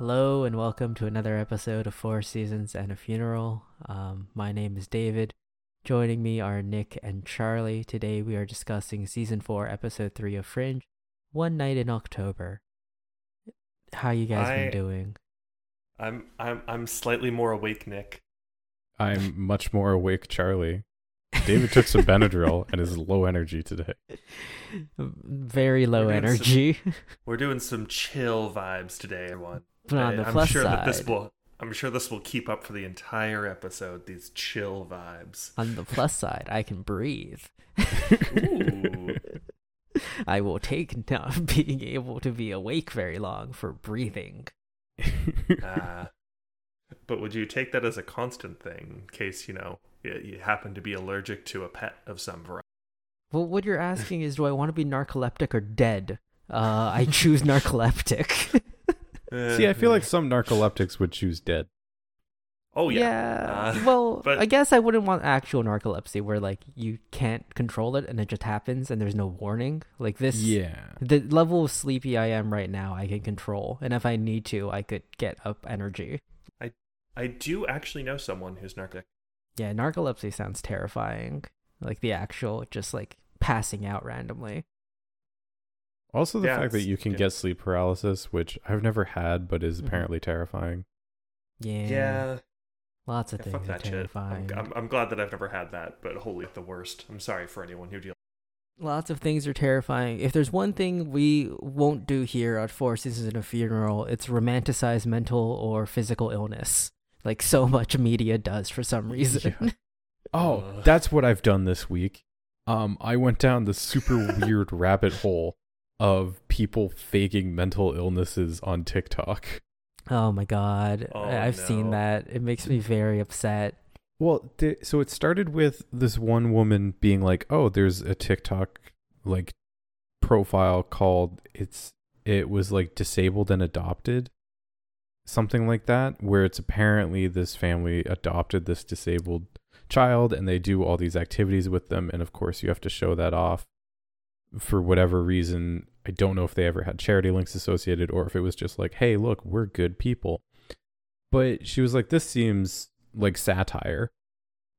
Hello and welcome to another episode of Four Seasons and a Funeral. Um, my name is David. Joining me are Nick and Charlie. Today we are discussing season four, episode three of Fringe, One Night in October. How you guys I- been doing? I'm I'm I'm slightly more awake, Nick. I'm much more awake, Charlie. David took some Benadryl and is low energy today. Very low We're doing some- energy. We're doing some chill vibes today, everyone. But on the I'm plus sure side, that this will I'm sure this will keep up for the entire episode. These chill vibes. on the plus side, I can breathe. I will take not being able to be awake very long for breathing. Uh, but would you take that as a constant thing in case you know you, you happen to be allergic to a pet of some variety? Well, what you're asking is, do I want to be narcoleptic or dead? Uh, I choose narcoleptic. See, I feel like some narcoleptics would choose dead. oh yeah. Uh, well, but- I guess I wouldn't want actual narcolepsy where like you can't control it and it just happens and there's no warning. Like this. Yeah. The level of sleepy I am right now, I can control, and if I need to, I could get up energy. I I do actually know someone who's narcotic. Yeah, narcolepsy sounds terrifying. Like the actual, just like passing out randomly. Also, the Yeah, fact that you can yeah. get sleep paralysis, which I've never had, but is Mhm. apparently terrifying. Yeah. Yeah. Lots of Yeah, things fuck are that shit. terrifying. I'm, I'm, I'm glad that I've never had that, but holy, the worst. I'm sorry for anyone who deals. Lots of things are terrifying. If there's one thing we won't do here at Four Seasons in a Funeral, it's romanticize mental or physical illness, like so much media does for some reason. Yeah. Oh, that's what I've done this week. Um, I went down the super weird rabbit hole of people faking mental illnesses on TikTok. oh my god, Oh, I- I've seen that. It makes me very upset. Well, th- so it started with this one woman being like, "Oh, there's a TikTok like profile called it's it was like disabled and adopted." Something like that where it's apparently this family adopted this disabled child and they do all these activities with them and of course you have to show that off for whatever reason. I don't know if they ever had charity links associated or if it was just like, "Hey, look, we're good people." But she was like, "This seems like satire."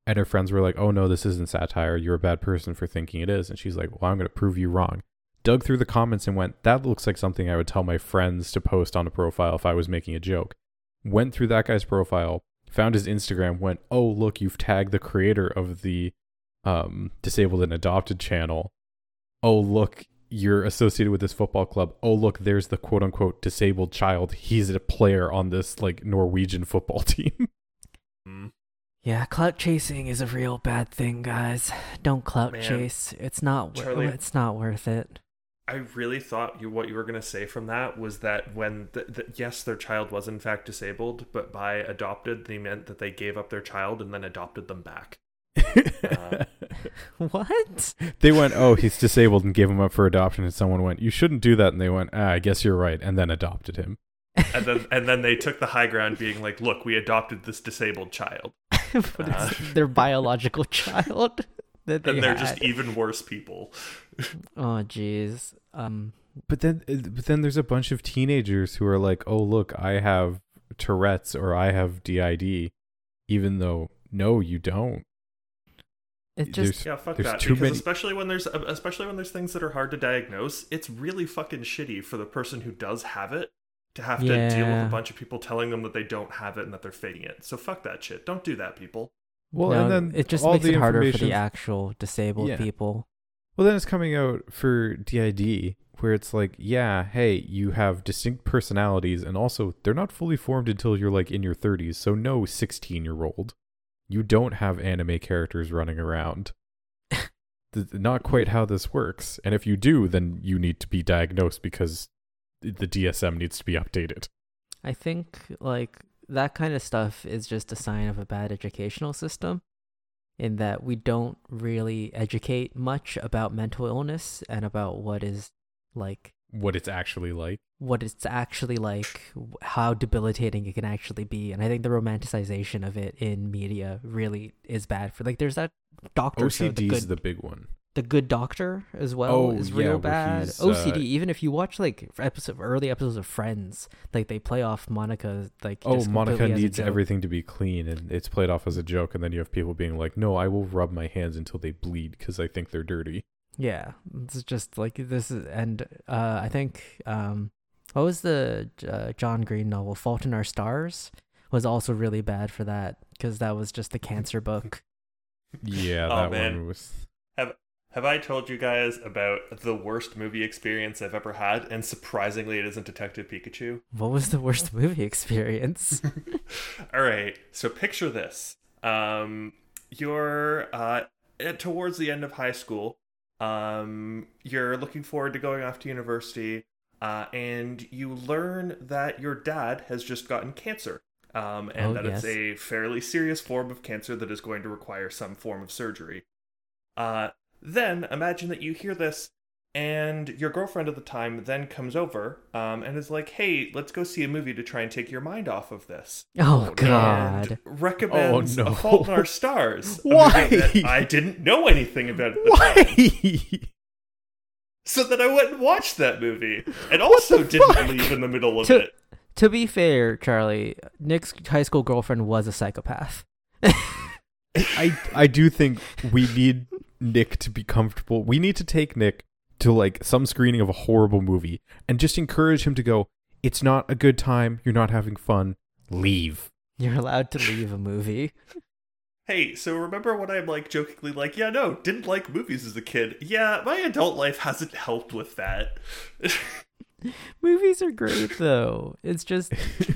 And her friends were like, "Oh no, this isn't satire. You're a bad person for thinking it is." And she's like, "Well, I'm going to prove you wrong." Dug through the comments and went, "That looks like something I would tell my friends to post on a profile if I was making a joke." Went through that guy's profile, found his Instagram, went, "Oh, look, you've tagged the creator of the um disabled and adopted channel. Oh, look, you're associated with this football club. Oh, look, there's the quote unquote disabled child. He's a player on this like Norwegian football team." Mm. Yeah, clout chasing is a real bad thing, guys. Don't clout Man. chase. It's not. wor- Charlie- it's not worth it. I really thought you what you were gonna say from that was that when the, the, yes, their child was in fact disabled, but by adopted they meant that they gave up their child and then adopted them back. Uh, What? they went, "Oh, he's disabled," and gave him up for adoption. And someone went, "You shouldn't do that." And they went, "Ah, I guess you're right," and then adopted him. And then and then they took the high ground, being like, "Look, we adopted this disabled child, but it's their biological child that they and they're had. just even worse people." Oh, jeez. Um. But then, uh, but then there's a bunch of teenagers who are like, "Oh, look, I have Tourette's or I have DID," even though no, you don't. It There's- just Yeah, fuck that. too because many- especially when there's especially when there's things that are hard to diagnose, it's really fucking shitty for the person who does have it to have to deal with a bunch of people telling them that they don't have it and that they're faking it. So fuck that shit. Don't do that, people. Well, no, and then it just all makes the it harder for the actual disabled Yeah. people. Well, then it's coming out for DID, where it's like, yeah, hey, you have distinct personalities, and also they're not fully formed until you're like in your 30s. So, no 16 year old. You don't have anime characters running around. Not quite how this works. And if you do, then you need to be diagnosed because the DSM needs to be updated. I think like that kind of stuff is just a sign of a bad educational system in that we don't really educate much about mental illness and about what is like What it's actually like. what it's actually like, how debilitating it can actually be. And I think the romanticization of it in media really is bad for like there's that doctor show, the OCD good is the big one. the Good Doctor as well Oh, is real where bad. OCD. uh, even if you watch like episode early episodes of Friends, like they play off Monica like Oh, Monica completely as a needs everything to be clean, and it's played off as a joke. And then you have people being like, "No, I will rub my hands until they bleed because I think they're dirty." Yeah, it's just like this is, and uh, I think um, what was the uh, John Green novel *Fault in Our Stars* was also really bad for that because that was just the cancer book. Yeah, Oh, that man. one was. Have Have I told you guys about the worst movie experience I've ever had? And surprisingly, it isn't Detective Pikachu. What was the worst movie experience? All right, so picture this: um, you're uh, towards the end of high school. Um, you're looking forward to going off to university, uh, and you learn that your dad has just gotten cancer, um, and Oh, that yes. it's a fairly serious form of cancer that is going to require some form of surgery. Uh, then imagine that you hear this and your girlfriend at the time then comes over um, and is like, "Hey, let's go see a movie to try and take your mind off of this." oh and God! recommends Oh, no. A Fault in Our Stars. Why? I didn't know anything about at the time. Why? So that I went and watched that movie, and also didn't fuck? leave in the middle of To- it. To be fair, Charlie, Nick's high school girlfriend was a psychopath. I I do think we need Nick to be comfortable. We need to take Nick to like some screening of a horrible movie and just encourage him to go. It's not a good time. You're not having fun. Leave. You're allowed to leave a movie. Hey, so remember when I'm like jokingly like, "Yeah, no, didn't like movies as a kid." Yeah, my adult life hasn't helped with that. Movies are great though. It's just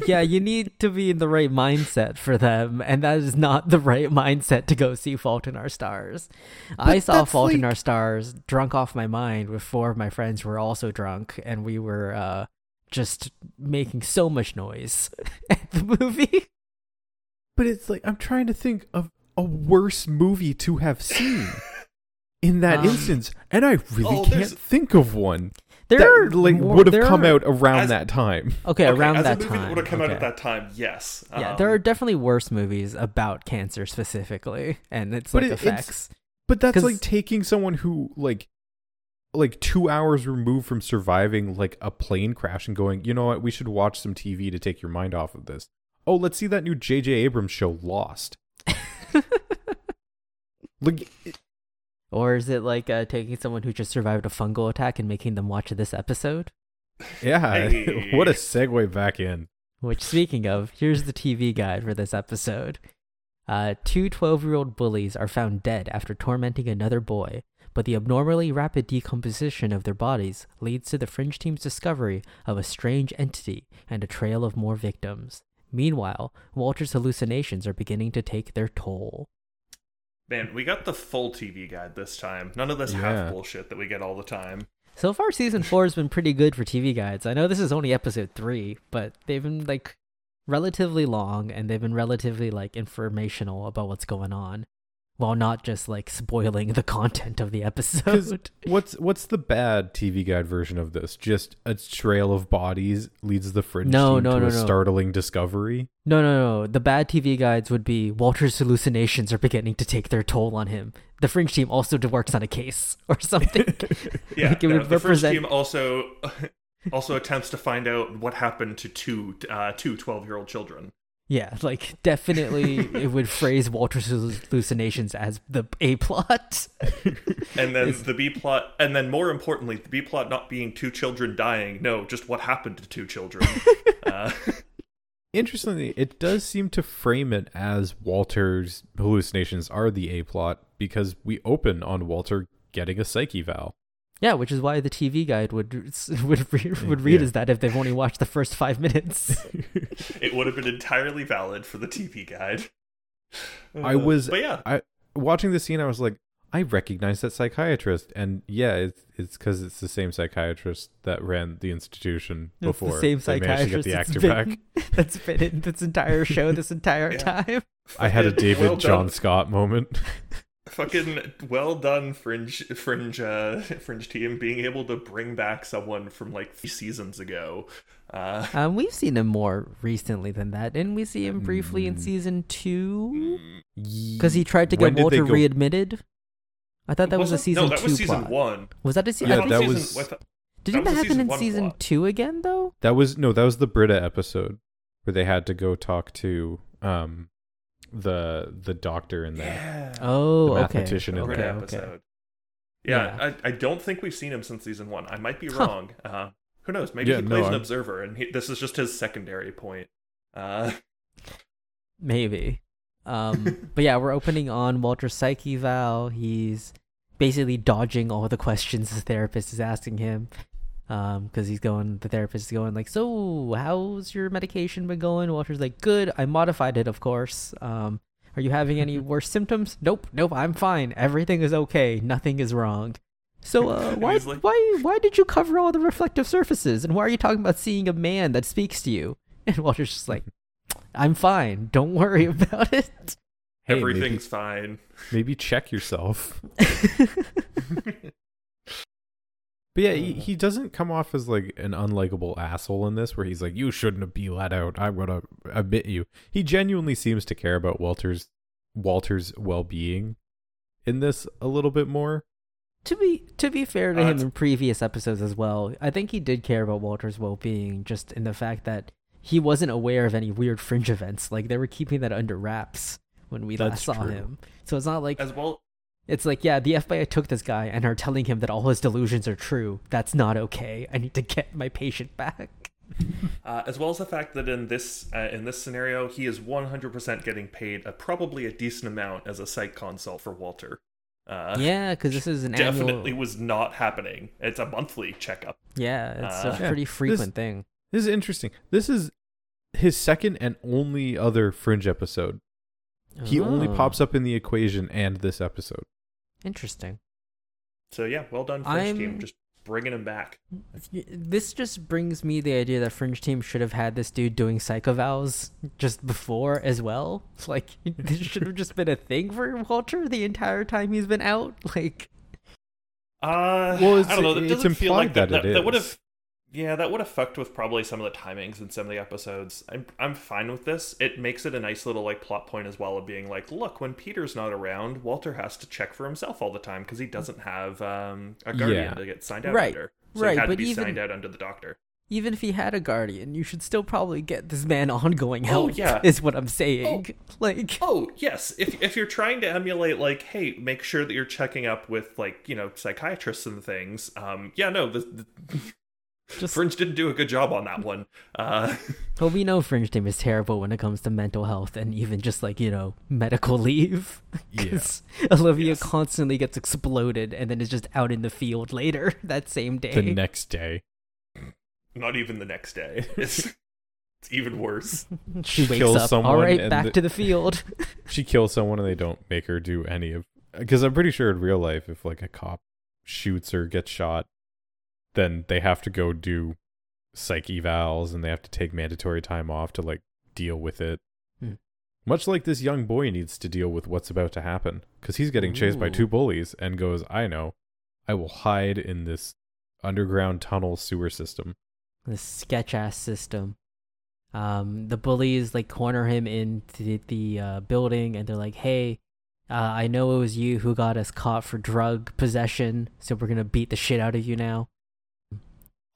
yeah, you need to be in the right mindset for them, and that is not the right mindset to go see Fault in Our Stars. I saw that's Fault in Our Stars drunk off my mind with four of my friends who were also drunk, and we were uh, just making so much noise at the movie. But it's like I'm trying to think of a worse movie to have seen in that Um, instance, and I really oh, can't there's- think of one There that are like more- would have there come are- out around As- that time. okay, Okay, around as that a movie time. that would have come out at that time, yes. Yeah, Um, there are definitely worse movies about cancer specifically, and its But like it- it's- effects. But that's 'Cause- like taking someone who like like 2 hours removed from surviving like a plane crash and going, "You know what? We should watch some TV to take your mind off of this." Oh, let's see that new JJ Abrams show Lost. Like it- Or is it like uh, taking someone who just survived a fungal attack and making them watch this episode? yeah, Hey. what a segue back in. Which, speaking of, here's the TV guide for this episode. Uh, two 12 year old bullies are found dead after tormenting another boy, but the abnormally rapid decomposition of their bodies leads to the Fringe team's discovery of a strange entity and a trail of more victims. Meanwhile, Walter's hallucinations are beginning to take their toll. Man, we got the full TV guide this time. None of this Yeah. half bullshit that we get all the time. So far, season four has been pretty good for TV guides. I know this is only episode three, but they've been like relatively long and they've been relatively like informational about what's going on, while not just like spoiling the content of the episode. What's what's the bad TV guide version of this? Just a trail of bodies leads the fringe No, team no, to no, a no. startling discovery. No, no, no. The bad TV guides would be Walter's hallucinations are beginning to take their toll on him. The Fringe team also works on a case or something. Yeah, Like, it no, would the first represent- team also also attempts to find out what happened to two uh, two 12 year old children. Yeah, like definitely it would phrase Walter's hallucinations as the A plot. And then It's- the B plot, and then more importantly, the B plot not being two children dying. No, just what happened to two children. uh, Interestingly, it does seem to frame it as Walter's hallucinations are the A plot because we open on Walter getting a psych eval. Yeah, which is why the TV guide would would read, would read Yeah. as that if they've only watched the first five minutes. it would have been entirely valid for the TV guide. I Uh, was but yeah, I watching the scene I was like, I recognize that psychiatrist and yeah, it's it's cuz it's the same psychiatrist that ran the institution It's before. the same they managed to psychiatrist get the that's actor been, back. that's been in this entire show this entire Yeah. time. I had a David well John. Scott moment. Fucking well done fringe fringe uh fringe team being able to bring back someone from like three seasons ago uh Um, we've seen him more recently than that. Didn't we see him briefly in Mm. season two? mm, Because he tried to get Walter go- readmitted. I thought that was a Wasn't- season no, that two was season plot. one. Was that a season? Yeah, I I thought think that season- was- I Didn't that that, happen season in season plot. two again though? That was no, that was the Britta episode where they had to go talk to um the the doctor in there. Yeah. Oh, The okay. mathematician in okay, Britta there. okay. episode. Yeah, I, I don't think we've seen him since season one. I might be Huh. wrong. Uh, who knows? Maybe Yeah, he no, plays an I'm- observer, and he, this is just his secondary point. Uh, Maybe. Um, but yeah, we're opening on Walter psych eval. He's basically dodging all the questions the therapist is asking him. Um, because he's going, the therapist is going like, "So, how's your medication been going?" Walter's like, "Good. I modified it, of course. Um, are you having any worse symptoms?" Nope, nope. I'm fine. Everything is okay. Nothing is wrong. So, uh, why, like- why, why did you cover all the reflective surfaces? And why are you talking about seeing a man that speaks to you? And Walter's just like, I'm fine. Don't worry about it. Hey, everything's fine. maybe, maybe check yourself. But yeah, he, he doesn't come off as like an unlikable asshole in this, where he's like, "You shouldn't be let out. I'm gonna admit you." He genuinely seems to care about Walter's Walter's well being in this a little bit more. to be to be fair to Uh, him in previous episodes as well, I think he did care about Walter's well being, just in the fact that he wasn't aware of any weird fringe events. Like they were keeping that under wraps when we last saw true. him. So it's not like As well, it's like, yeah, the FBI took this guy and are telling him that all his delusions are true. That's not okay. I need to get my patient back. uh, as well as the fact that in this uh, in this scenario, he is 100% getting paid a, probably a decent amount as a psych consult for Walter. Uh, yeah, because this is an definitely annual. was not happening. It's a monthly checkup. Yeah, it's Uh, a Yeah, pretty this- frequent thing. This is interesting. This is his second and only other Fringe episode. He only Oh, pops up in the equation and this episode. Interesting. So yeah, well done, Fringe I'm- team, just bringing him back. This just brings me the idea that Fringe Team should have had this dude doing psycho vows just before as well. It's Like this should have just been a thing for Walter the entire time he's been out. Like Uh, Well, it's- I don't know. That it's doesn't feel like implied that. that it That, would have, yeah, that would have fucked with probably some of the timings in some of the episodes. I'm I'm fine with this. It makes it a nice little like plot point as well of being like, look, when Peter's not around, Walter has to check for himself all the time because he doesn't have um, a guardian Yeah. to get signed out Right, under. So right, he had but to be even- signed out under the doctor. even if he had a guardian, you should still probably get this man ongoing help. Oh, yeah. is what I'm saying. Like Oh yes, if if you're trying to emulate like, hey, make sure that you're checking up with like you know psychiatrists and things. Um, yeah, no, the, the just Fringe didn't do a good job on that one. Uh, well, we know Fringe Team is terrible when it comes to mental health and even just like you know medical leave. Yeah. 'Cause Olivia Yes. constantly gets exploded and then is just out in the field later that same day. The next day. not even the next day. It's, it's even worse. she wakes kills up. Someone right, and back the- to the field. She kills someone and they don't make her do any of because I'm pretty sure in real life if like a cop shoots or gets shot, then they have to go do psych evals and they have to take mandatory time off to like deal with it. Hmm. Much like this young boy needs to deal with what's about to happen because he's getting chased by two bullies and goes, "I know, I will hide in this underground tunnel sewer system." this sketch ass system. Um, the bullies like corner him into the, the uh, building, and they're like, "Hey, uh, I know it was you who got us caught for drug possession, so we're gonna beat the shit out of you now."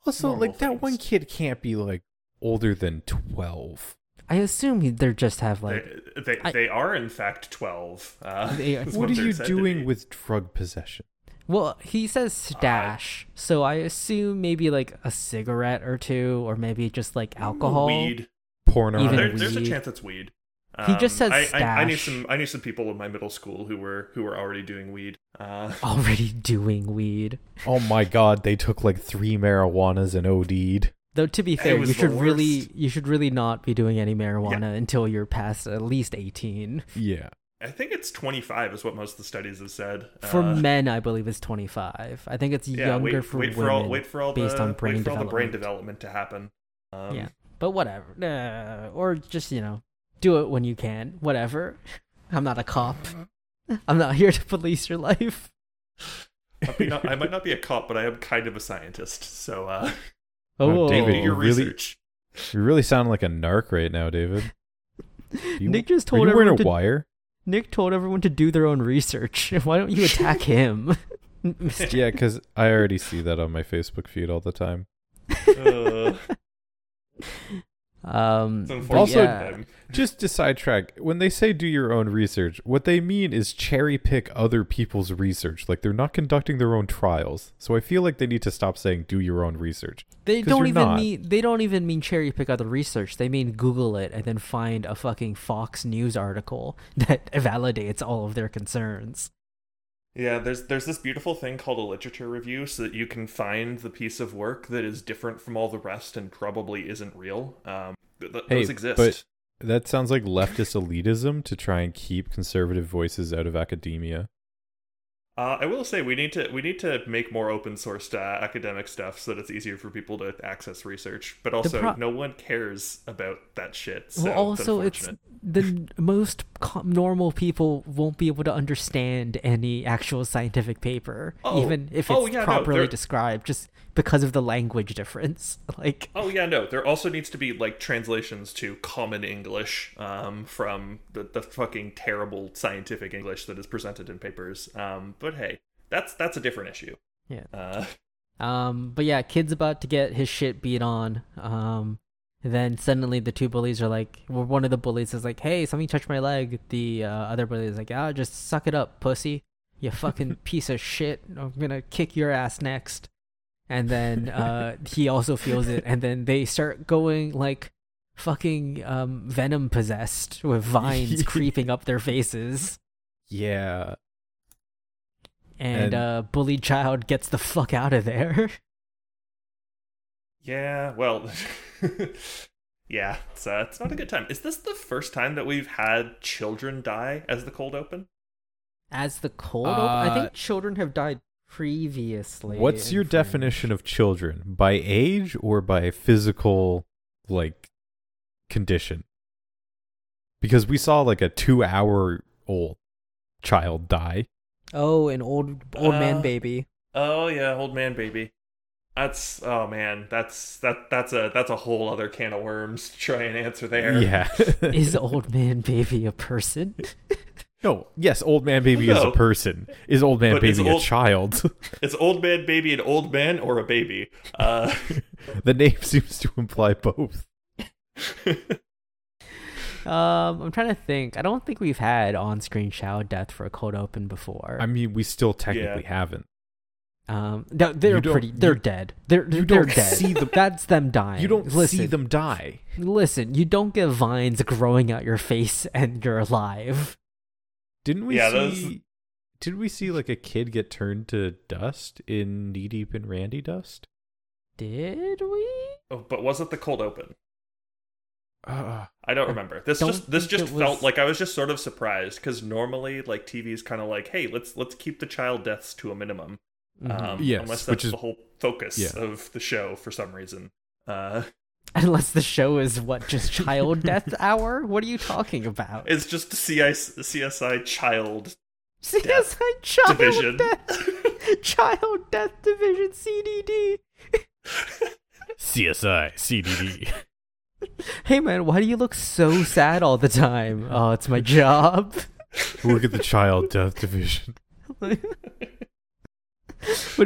Also, Normal like that one kid can't be like older than twelve. I assume they're just have like they they, I- they are in fact twelve. Uh, They are- What are you doing with drug possession? Well, he says stash, so I assume maybe like a cigarette or two, or maybe just like alcohol. weed? Porn Even There, it. there's a chance it's weed. He just Um, says I, I, I knew some. I knew some people in my middle school who were who were already doing weed. Uh, Already doing weed. Oh my god, they took like three marijuanas and OD'd. Though to be fair, was you the should really you should really not be doing any marijuana until you're past at least 18. Yeah. I think it's 25 is what most of the studies have said. For Uh, men, I believe it's 25. I think it's yeah, younger wait, for wait women. for all wait for all based the on brain wait for all the brain development. development to happen. Um, Yeah. But whatever. Uh, or just, you know, do it when you can. Whatever. I'm not a cop. I'm not here to police your life. I, I might not be a cop, but I am kind of a scientist. So uh, Oh, do David, your you really- research. You really sound like a narc right now, David. You, Nick just are told you wearing everyone a to wire? Nick told everyone to do their own research. Why don't you attack him? yeah, because I already see that on my Facebook feed all the time. Uh, um, it's unfortunate. Also- yeah. Just to sidetrack, when they say do your own research, what they mean is cherry pick other people's research. Like they're not conducting their own trials. So I feel like they need to stop saying do your own research. They 'Cause don't even not. mean they don't even mean cherry pick other research. They mean Google it and then find a fucking Fox News article that validates all of their concerns. Yeah, there's there's this beautiful thing called a literature review, so that you can find the piece of work that is different from all the rest and probably isn't real. Um, th- th- Hey, those exist. but- That sounds like leftist elitism to try and keep conservative voices out of academia. Uh, I will say we need to we need to make more open sourced uh, academic stuff so that it's easier for people to access research. But also, pro- no one cares about that shit. So well, also it's unfortunate. the most co- normal people won't be able to understand any actual scientific paper, Oh, even if it's oh, yeah, properly they're- described, just because of the language difference. Like, Oh yeah, no. There also needs to be like translations to common English um, from the, the fucking terrible scientific English that is presented in papers. Um, but hey, that's that's a different issue. Yeah. Uh, Um, but yeah, kid's about to get his shit beat on. Um, then suddenly the two bullies are like, well, one of the bullies is like, "Hey, something touched my leg." The uh, other bully is like, "Ah, just suck it up, pussy. You fucking piece of shit. I'm gonna kick your ass next." And then uh, he also feels it, and then they start going like fucking um, venom possessed with vines creeping up their faces. Yeah. And, And- uh, bullied child gets the fuck out of there. yeah. Well. yeah. It's uh, it's not a good time. Is this the first time that we've had children die as the cold open? As the cold open, I Uh, think children have died previously. What's your Fringe. definition of children? By age or by physical like condition? Because we saw like a 2 hour old child die. Oh, an old old Uh, man baby. Oh yeah, old man baby. That's oh man, that's that that's a that's a whole other can of worms to try and answer there. Yeah. Is old man baby a person? no, yes, old man baby is a person. Is old man But is baby a child? It's old man baby an old man or a baby? Uh the name seems to imply both. um, I'm trying to think. I don't think we've had on-screen child death for a cold open before. I mean, we still technically Yeah. haven't. um, no, they're pretty. They're you- dead. They're you they're don't dead. see them- That's them dying. You don't listen, see them die. Listen, you don't get vines growing out your face and you're alive. Didn't we Yeah, see? those- Did we see like a kid get turned to dust in Knee Deep in Randy Dust? Did we? oh, but was it the cold open? Uh, I don't remember. This don't just this just felt was- like I was just sort of surprised because normally like TV's kind of like, hey, let's let's keep the child deaths to a minimum. Mhm. Um, Yes, unless which that's is- the whole focus Yeah. of the show for some reason. Uh, Unless the show is what just child death hour? What are you talking about? it's just CIS, CSI child CSI child division. death child death division CDD. CSI CDD. Hey man, why do you look so sad all the time? Oh, it's my job. Work at the Child Death Division. Would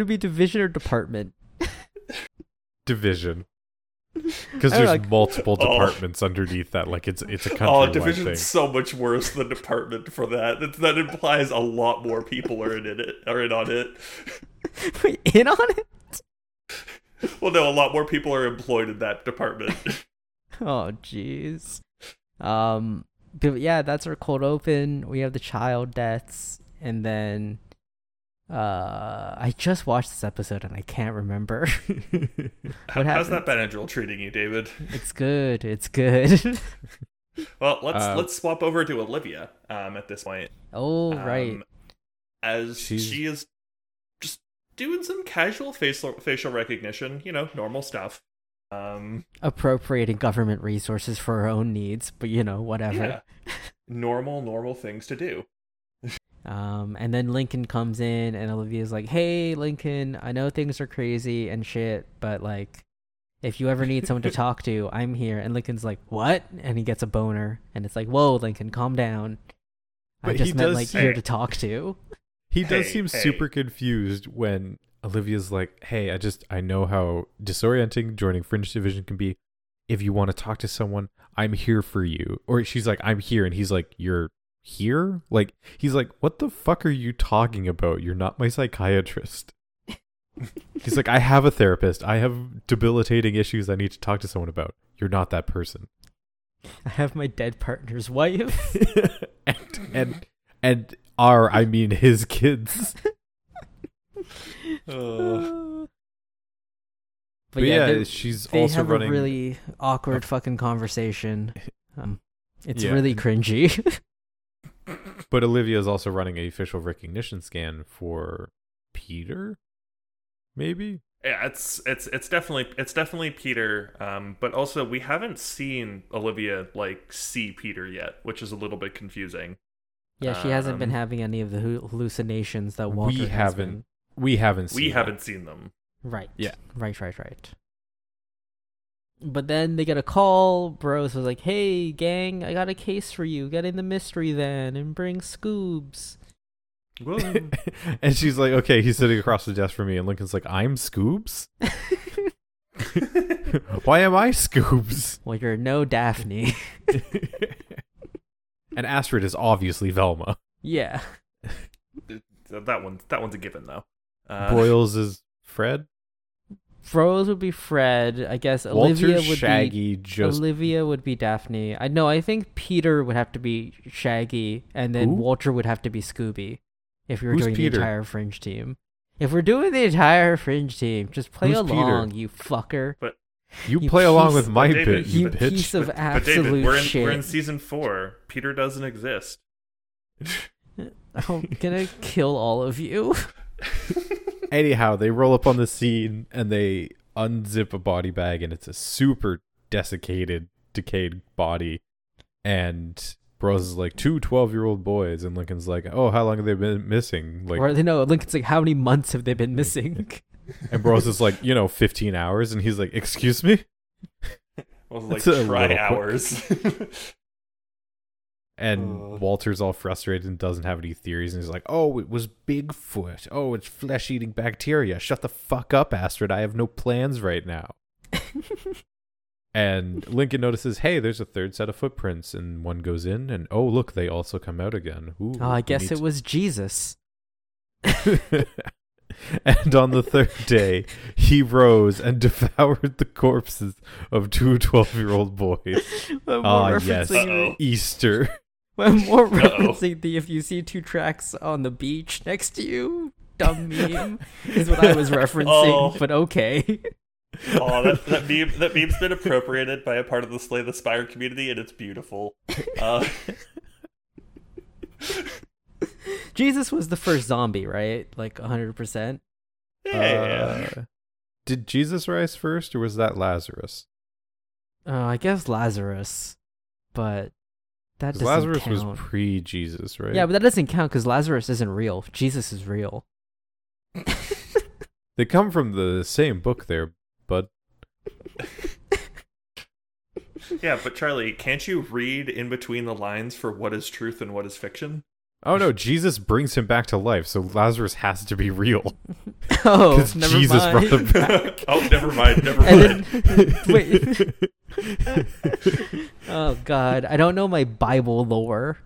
it be division or department? Division. Because there's know, multiple Oh. departments underneath that. Like it's it's a country Oh, wide division's thing. so much worse than department for that. That, that implies a lot more people are in it. Are in on it. Wait, in on it? Well, no, a lot more people are employed in that department. Oh, jeez. Um, but yeah, that's our cold open. We have the child deaths, and then uh, I just watched this episode and I can't remember. How, how's happened? that Benadryl treating you, David? it's good. It's good. Well, let's Uh, let's swap over to Olivia. Um, at this point, oh, right. Um, as She's- she is just doing some casual facial facial recognition, you know, normal stuff. Um, Appropriating government resources for her own needs, but you know, whatever. yeah, normal normal things to do. Um, and then Lincoln comes in, and Olivia's like, "Hey, Lincoln, I know things are crazy and shit, but like, if you ever need someone to talk to, I'm here." And Lincoln's like, "What?" And he gets a boner, and it's like, "Whoa, Lincoln, calm down." I But just he meant does like seem- here to talk to. He does Hey, seem hey. super confused when Olivia's like, "Hey, I just I know how disorienting joining Fringe Division can be. If you want to talk to someone, I'm here for you." Or she's like, "I'm here," and he's like, "You're here?" Like he's like, "What the fuck are you talking about? You're not my psychiatrist." he's like, "I have a therapist. I have debilitating issues I need to talk to someone about. You're not that person." I have my dead partner's wife. and and and are, I mean his kids. Uh, But, yeah, they- she's they also have running. a really awkward fucking conversation. Um, it's Yeah. really cringy. But Olivia is also running a facial recognition scan for Peter. Maybe. yeah, it's it's it's definitely it's definitely Peter. Um, but also we haven't seen Olivia like see Peter yet, which is a little bit confusing. yeah, she hasn't been Um, having any of the hallucinations that Walter we has haven't. been. We haven't. Seen we that. haven't seen them. Right. Yeah. Right, right, right. But then they get a call. Bros was like, hey, gang, I got a case for you. Get in the mystery van and bring Scoobs. And she's like, "Okay." He's sitting across the desk from me, and Lincoln's like, "I'm Scoobs. Why am I Scoobs?" well, you're no Daphne. and Astrid is obviously Velma. yeah. That one that one's a given though. Uh, Broyles is Fred. Bros would be Fred. I guess Olivia would Shaggy be just Olivia would be Daphne. I know. I think Peter would have to be Shaggy, and then Who? Walter would have to be Scooby. If we were Who's doing Peter? the entire Fringe team, if we're doing the entire Fringe team, just play Who's Peter? along, you fucker. you You play along with my David, bit, you you bitch. piece of but, but absolute David, we're in shit. we're in season four. Peter doesn't exist. I'm oh, gonna kill all of you. Anyhow, they roll up on the scene and they unzip a body bag, and it's a super desiccated, decayed body. And Bros is like, two 12 year old boys. And Lincoln's like, oh, how long have they been missing? Like, or they know Lincoln's like, how many months have they been missing? and Bros is like, you know, 15 hours. And he's like, excuse me? Well, like It's a try hours. And Ugh. Walter's all frustrated and doesn't have any theories. And he's like, oh, it was Bigfoot. Oh, it's flesh eating bacteria. Shut the fuck up, Astrid. I have no plans right now. And Lincoln notices, hey, there's a third set of footprints, and one goes in, and oh, look, they also come out again. Ooh, oh, I guess it was Jesus. and on the third day, he rose and devoured the corpses of two 12 year old boys. Ah, yes. Uh-oh. Easter. I'm more Uh-oh. referencing the if you see two tracks on the beach next to you, dumb meme is what I was referencing. Oh. But okay. oh, that that meme that meme's been appropriated by a part of the Slay the Spire community, and it's beautiful. Uh, Jesus was the first zombie, right? Like 100%. yeah. Uh, did Jesus rise first, or was that Lazarus? Uh, I guess Lazarus, but that 'Cause doesn't Lazarus count. was pre Jesus, right? Yeah, but that doesn't count because Lazarus isn't real. Jesus is real. they come from the same book there, but yeah, but Charlie, can't you read in between the lines for what is truth and what is fiction? Oh no, Jesus brings him back to life, so Lazarus has to be real. oh, 'Cause never Jesus mind. brought him back. oh, never mind, never mind. then, wait. oh God, I don't know my Bible lore.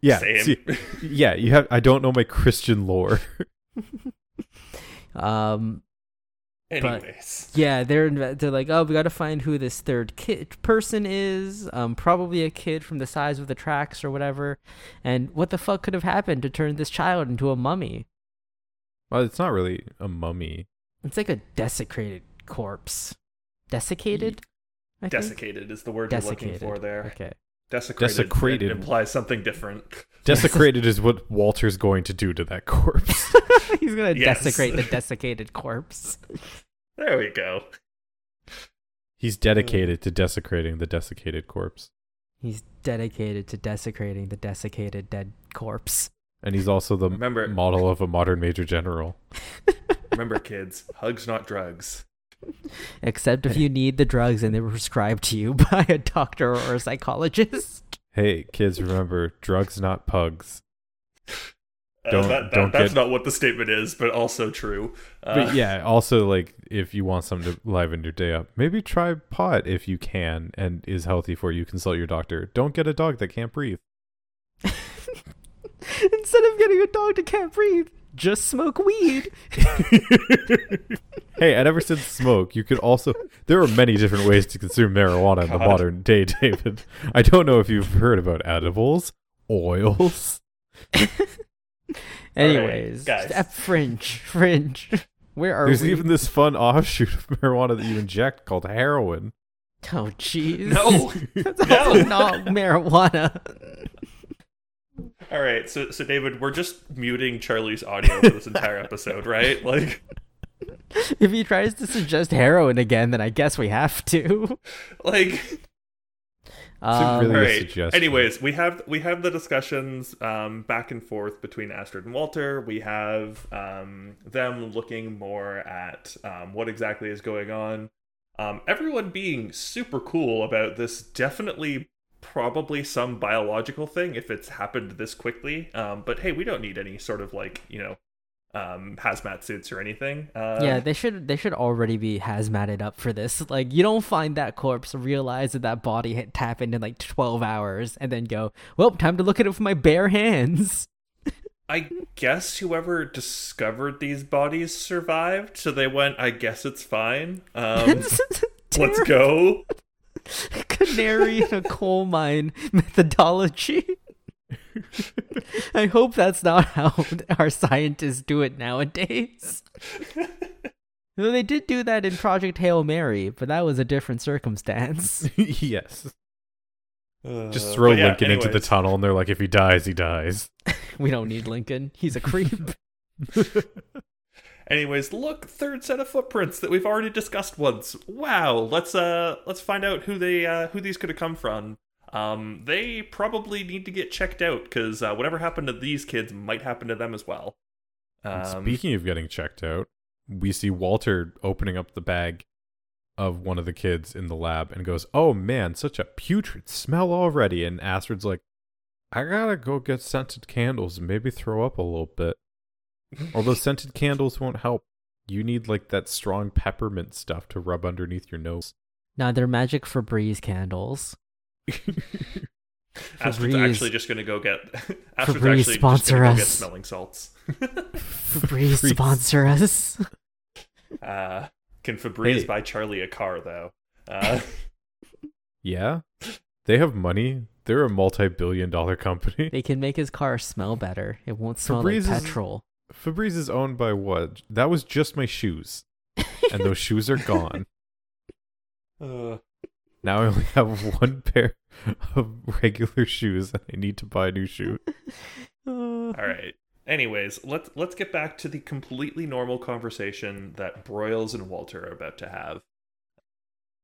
yeah, Same. see- yeah. You have. I don't know my Christian lore. Um, Anyways, yeah, they're they're like, oh, we got to find who this third kid person is. Um, probably a kid from the size of the tracks or whatever. And what the fuck could have happened to turn this child into a mummy? Well, it's not really a mummy. It's like a desecrated corpse. Desiccated. I think? desiccated is the word you're looking for there. Okay. Desecrated, Desecrated. implies something different. Desecrated is what Walter's going to do to that corpse. He's gonna Yes. desecrate the desiccated corpse. There we go. He's dedicated to desecrating the desiccated corpse, He's dedicated to desecrating the desiccated dead corpse. and he's also the Remember- model of a modern major general. Remember, kids, hugs not drugs. Except if you need the drugs and they were prescribed to you by a doctor or a psychologist. Hey, kids, remember drugs, not pugs. Uh, Don't- that, that, don't that's get- not what the statement is, but also true. Uh, But yeah, also like if you want something to liven your day up, maybe try pot if you can and is healthy for you. Consult your doctor. Don't get a dog that can't breathe. Instead of getting a dog that can't breathe, just smoke weed. hey, I never said smoke. You could also there are many different ways to consume marijuana in the God. modern day, David. I don't know if you've heard about edibles, oils. Anyways, guys. uh, fringe, fringe. Where are There's we? even this fun offshoot of marijuana that you inject called heroin. Oh, jeez. No. That's No. not marijuana. All right, so so David, we're just muting Charlie's audio for this entire episode, right? Like, if he tries to suggest heroin again, then I guess we have to. like. Um, really- All a right. Anyways, we have we have the discussions um, back and forth between Astrid and Walter. We have um, them looking more at um, what exactly is going on. Um, everyone being super cool about this. Definitely, probably some biological thing if it's happened this quickly. Um, but hey, we don't need any sort of like you know um, hazmat suits or anything. Uh, yeah, they should they should already be hazmated up for this. Like, you don't find that corpse, realize that that body had happened in like twelve hours, and then go, "Well, time to look at it with my bare hands." I guess whoever discovered these bodies survived, so they went. I guess it's fine. Um, let's go. Canary in a coal mine methodology. I hope that's not how our scientists do it nowadays. Though they did do that in Project Hail Mary, but that was a different circumstance. yes. Uh, Just throw but yeah, Lincoln into the tunnel and they're like, if he dies, he dies. We don't need Lincoln. He's a creep. Anyways, look, third set of footprints that we've already discussed once. Wow, let's uh let's find out who they uh who these could have come from. Um, they probably need to get checked out because uh, whatever happened to these kids might happen to them as well. Um, Speaking of getting checked out, we see Walter opening up the bag of one of the kids in the lab and goes, Oh man, such a putrid smell already. And Astrid's like, I gotta go get scented candles and maybe throw up a little bit. Although scented candles won't help. You need like that strong peppermint stuff to rub underneath your nose. now they're magic Febreze candles. Astrid's Febreze- actually just gonna go get. Astrid's Febreze actually sponsor gonna go get us. smelling salts. Febreze Febreze. sponsor us. uh, can Febreze Hey. buy Charlie a car though? Uh, yeah? They have money. They're a multi billion dollar company. They can make his car smell better. It won't smell Febreze like is- petrol. Febreze is owned by what? That was just my shoes. And those shoes are gone. uh, Now I only have one pair of regular shoes and I need to buy a new shoe. Uh, all right. Anyways, let's let's get back to the completely normal conversation that Broyles and Walter are about to have.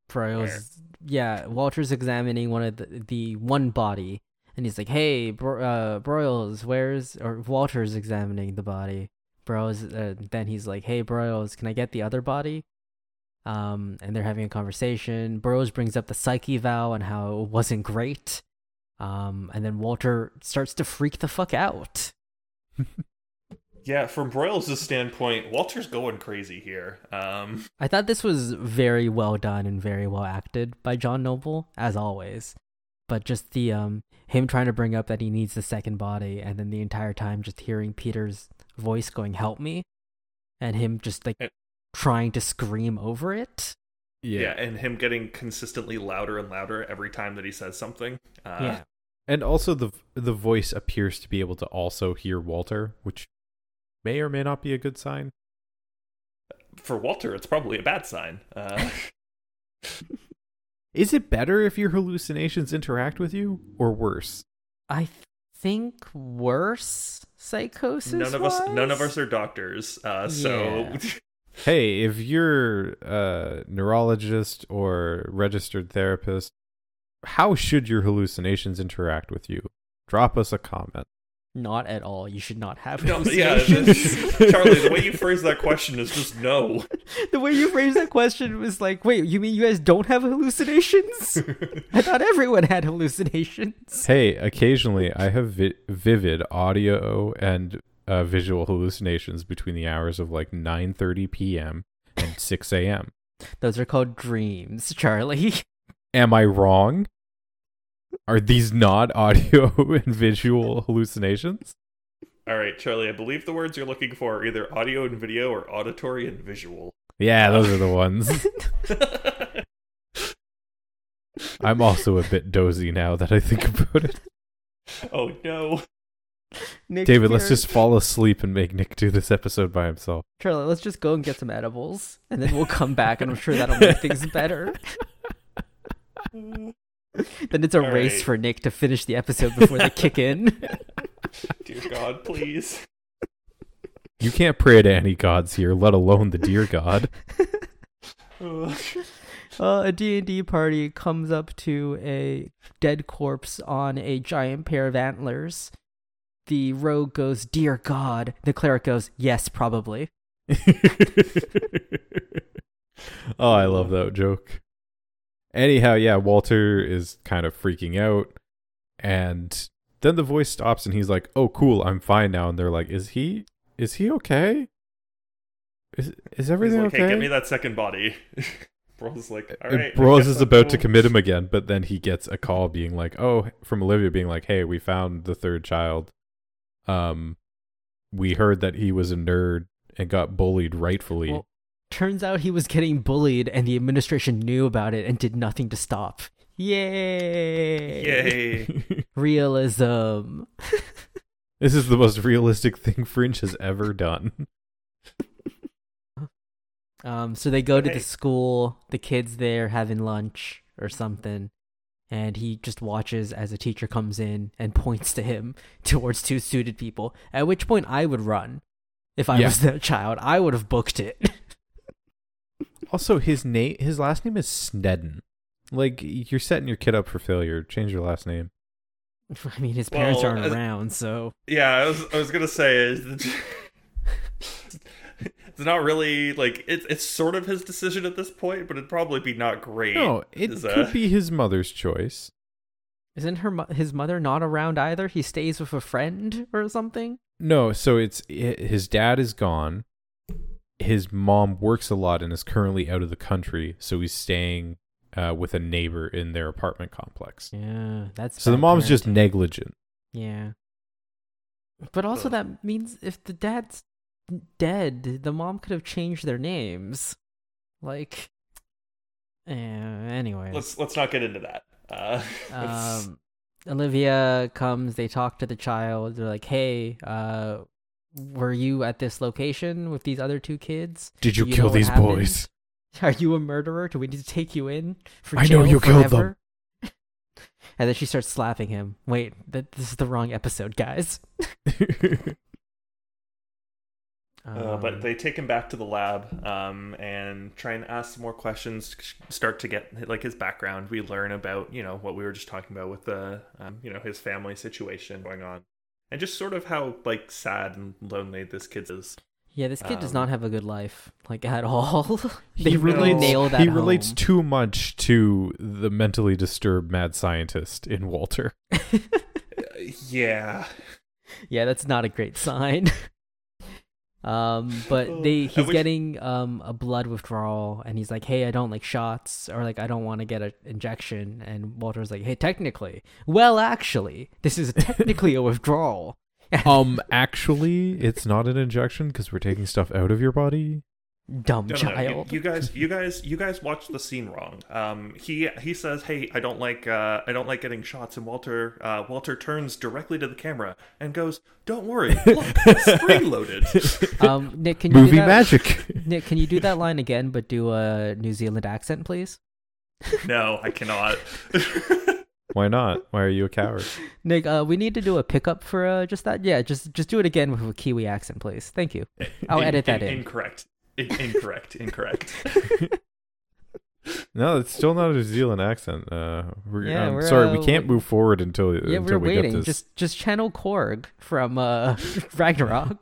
Broyles, yeah, Walter's examining one of the, the one body, and he's like, "Hey, Bro- uh, Broyles, where's?" Or Walter's examining the body. Broyles, uh, then he's like, "Hey, Broyles, can I get the other body?" Um, and they're having a conversation. Broyles brings up the psych eval and how it wasn't great. Um, and then Walter starts to freak the fuck out. Yeah, from Broyles' standpoint, Walter's going crazy here. Um, I thought this was very well done and very well acted by John Noble, as always. But just the um him trying to bring up that he needs the second body, and then the entire time just hearing Peter's voice going "Help me," and him just like Eh. trying to scream over it. yeah. and him getting consistently louder and louder every time that he says something. Uh, yeah, And also the the voice appears to be able to also hear Walter, which may or may not be a good sign. For Walter, it's probably a bad sign. Uh, Is it better if your hallucinations interact with you or worse? I think worse psychosis. none of us, none of us are doctors. Uh, so Yeah. Hey, if you're a neurologist or registered therapist, how should your hallucinations interact with you? Drop us a comment. Not at all. You should not have No, yeah, hallucinations. this- Charlie, the way you phrase that question is just no. the way you phrased that question was like, wait, you mean you guys don't have hallucinations? I thought everyone had hallucinations. Hey, occasionally I have vi- vivid audio and uh, visual hallucinations between the hours of like 9:30 p.m. and 6 a.m. Those are called dreams, Charlie. Am I wrong? Are these not audio and visual hallucinations? All right, Charlie, I believe the words you're looking for are either audio and video or auditory and visual. Yeah, those are the ones. I'm also a bit dozy now that I think about it. oh no. Nick's David, let's just fall asleep and make Nick do this episode by himself. Charlie, let's just go and get some edibles, and then we'll come back, and I'm sure that'll make things better. then it's a All race right. for Nick to finish the episode before they kick in. Dear God, please. You can't pray to any gods here, let alone the dear God. Ugh. uh, a D&D party comes up to a dead corpse on a giant pair of antlers. The rogue goes, "Dear God." The cleric goes, "Yes, probably." oh, I love that joke. Anyhow, yeah, Walter is kind of freaking out. And then the voice stops and he's like, Oh, cool, I'm fine now. And they're like, Is he is he okay? Is is He's everything like, okay? hey, get me that second body. Bro's like, all And right. I Bros is I'm about to commit him again, but then he gets a call being like, "Oh, from Olivia being like, "Hey, we found the third child. Um, we heard that he was a nerd and got bullied rightfully. Well, turns out he was getting bullied, and the administration knew about it and did nothing to stop. Yay! Yay. Realism. this is the most realistic thing Fringe has ever done. Um, so they go to Hey. the school. The kids there having lunch or something, and he just watches as a teacher comes in and points to him towards two suited people. At which point, I would run if I Yeah. was that child. I would have booked it. Also, his name, his last name is Snedden. Like you're setting your kid up for failure. Change your last name. I mean, his parents Well, aren't as- around, so Yeah, I was I was gonna say it's not really like it's it's sort of his decision at this point, but it'd probably be not great. No, it is, could uh, be his mother's choice. isn't her mo- his mother not around either? He stays with a friend or something. No, so it's i- his dad is gone. His mom works a lot and is currently out of the country, so he's staying uh, with a neighbor in their apartment complex. Yeah, that's So the bad mom's just negligent. Yeah. But also Ugh. that means if the dad's dead, the mom could have changed their names. Like eh, anyways. let's let's not get into that. Uh, um Olivia comes, they talk to the child, they're like, Hey, uh were you at this location with these other two kids? Did you, you kill these happened? boys? Are you a murderer? Do we need to take you in for I know jail you killed them. And then she starts slapping him. Wait, that this is the wrong episode, guys. Uh, but Um, they take him back to the lab um, and try and ask some more questions. Start to get like his background. We learn about you know what we were just talking about with the um, you know his family situation going on, and just sort of how like sad and lonely this kid is. Yeah, this kid does Um, not have a good life, like at all. they He really relates- nail that. he relates too much to the mentally disturbed mad scientist in Walter. Uh, yeah, yeah, that's not a great sign. um, but they I he's wish- getting um a blood withdrawal, and he's like, "Hey, I don't like shots, or like I don't want to get an injection." And Walter's like, "Hey, technically, well, actually, this is technically a withdrawal." um, actually, it's not an injection because we're taking stuff out of your body. Dumb No, no, no, you- child. You, guys, you guys, you guys watched the scene wrong. Um, he he says, "Hey, I don't like uh, I don't like getting shots." And Walter uh, Walter turns directly to the camera and goes, "Don't worry, look, spring loaded." um, Nick, can you do Movie that? magic. Nick, can you do that line again, but do a New Zealand accent, please? no, I cannot. Why not? Why are you a coward? Nick, uh, we need to do a pickup for uh, just that. Yeah, just just do it again with a Kiwi accent, please. Thank you. I'll edit that in. Incorrect. In- incorrect. Incorrect. No, it's still not a New Zealand accent. Uh, we're, Yeah, um, we're, sorry, uh, we can't move forward until yeah, until we're we waiting. get this. Just just channel Korg from uh Ragnarok.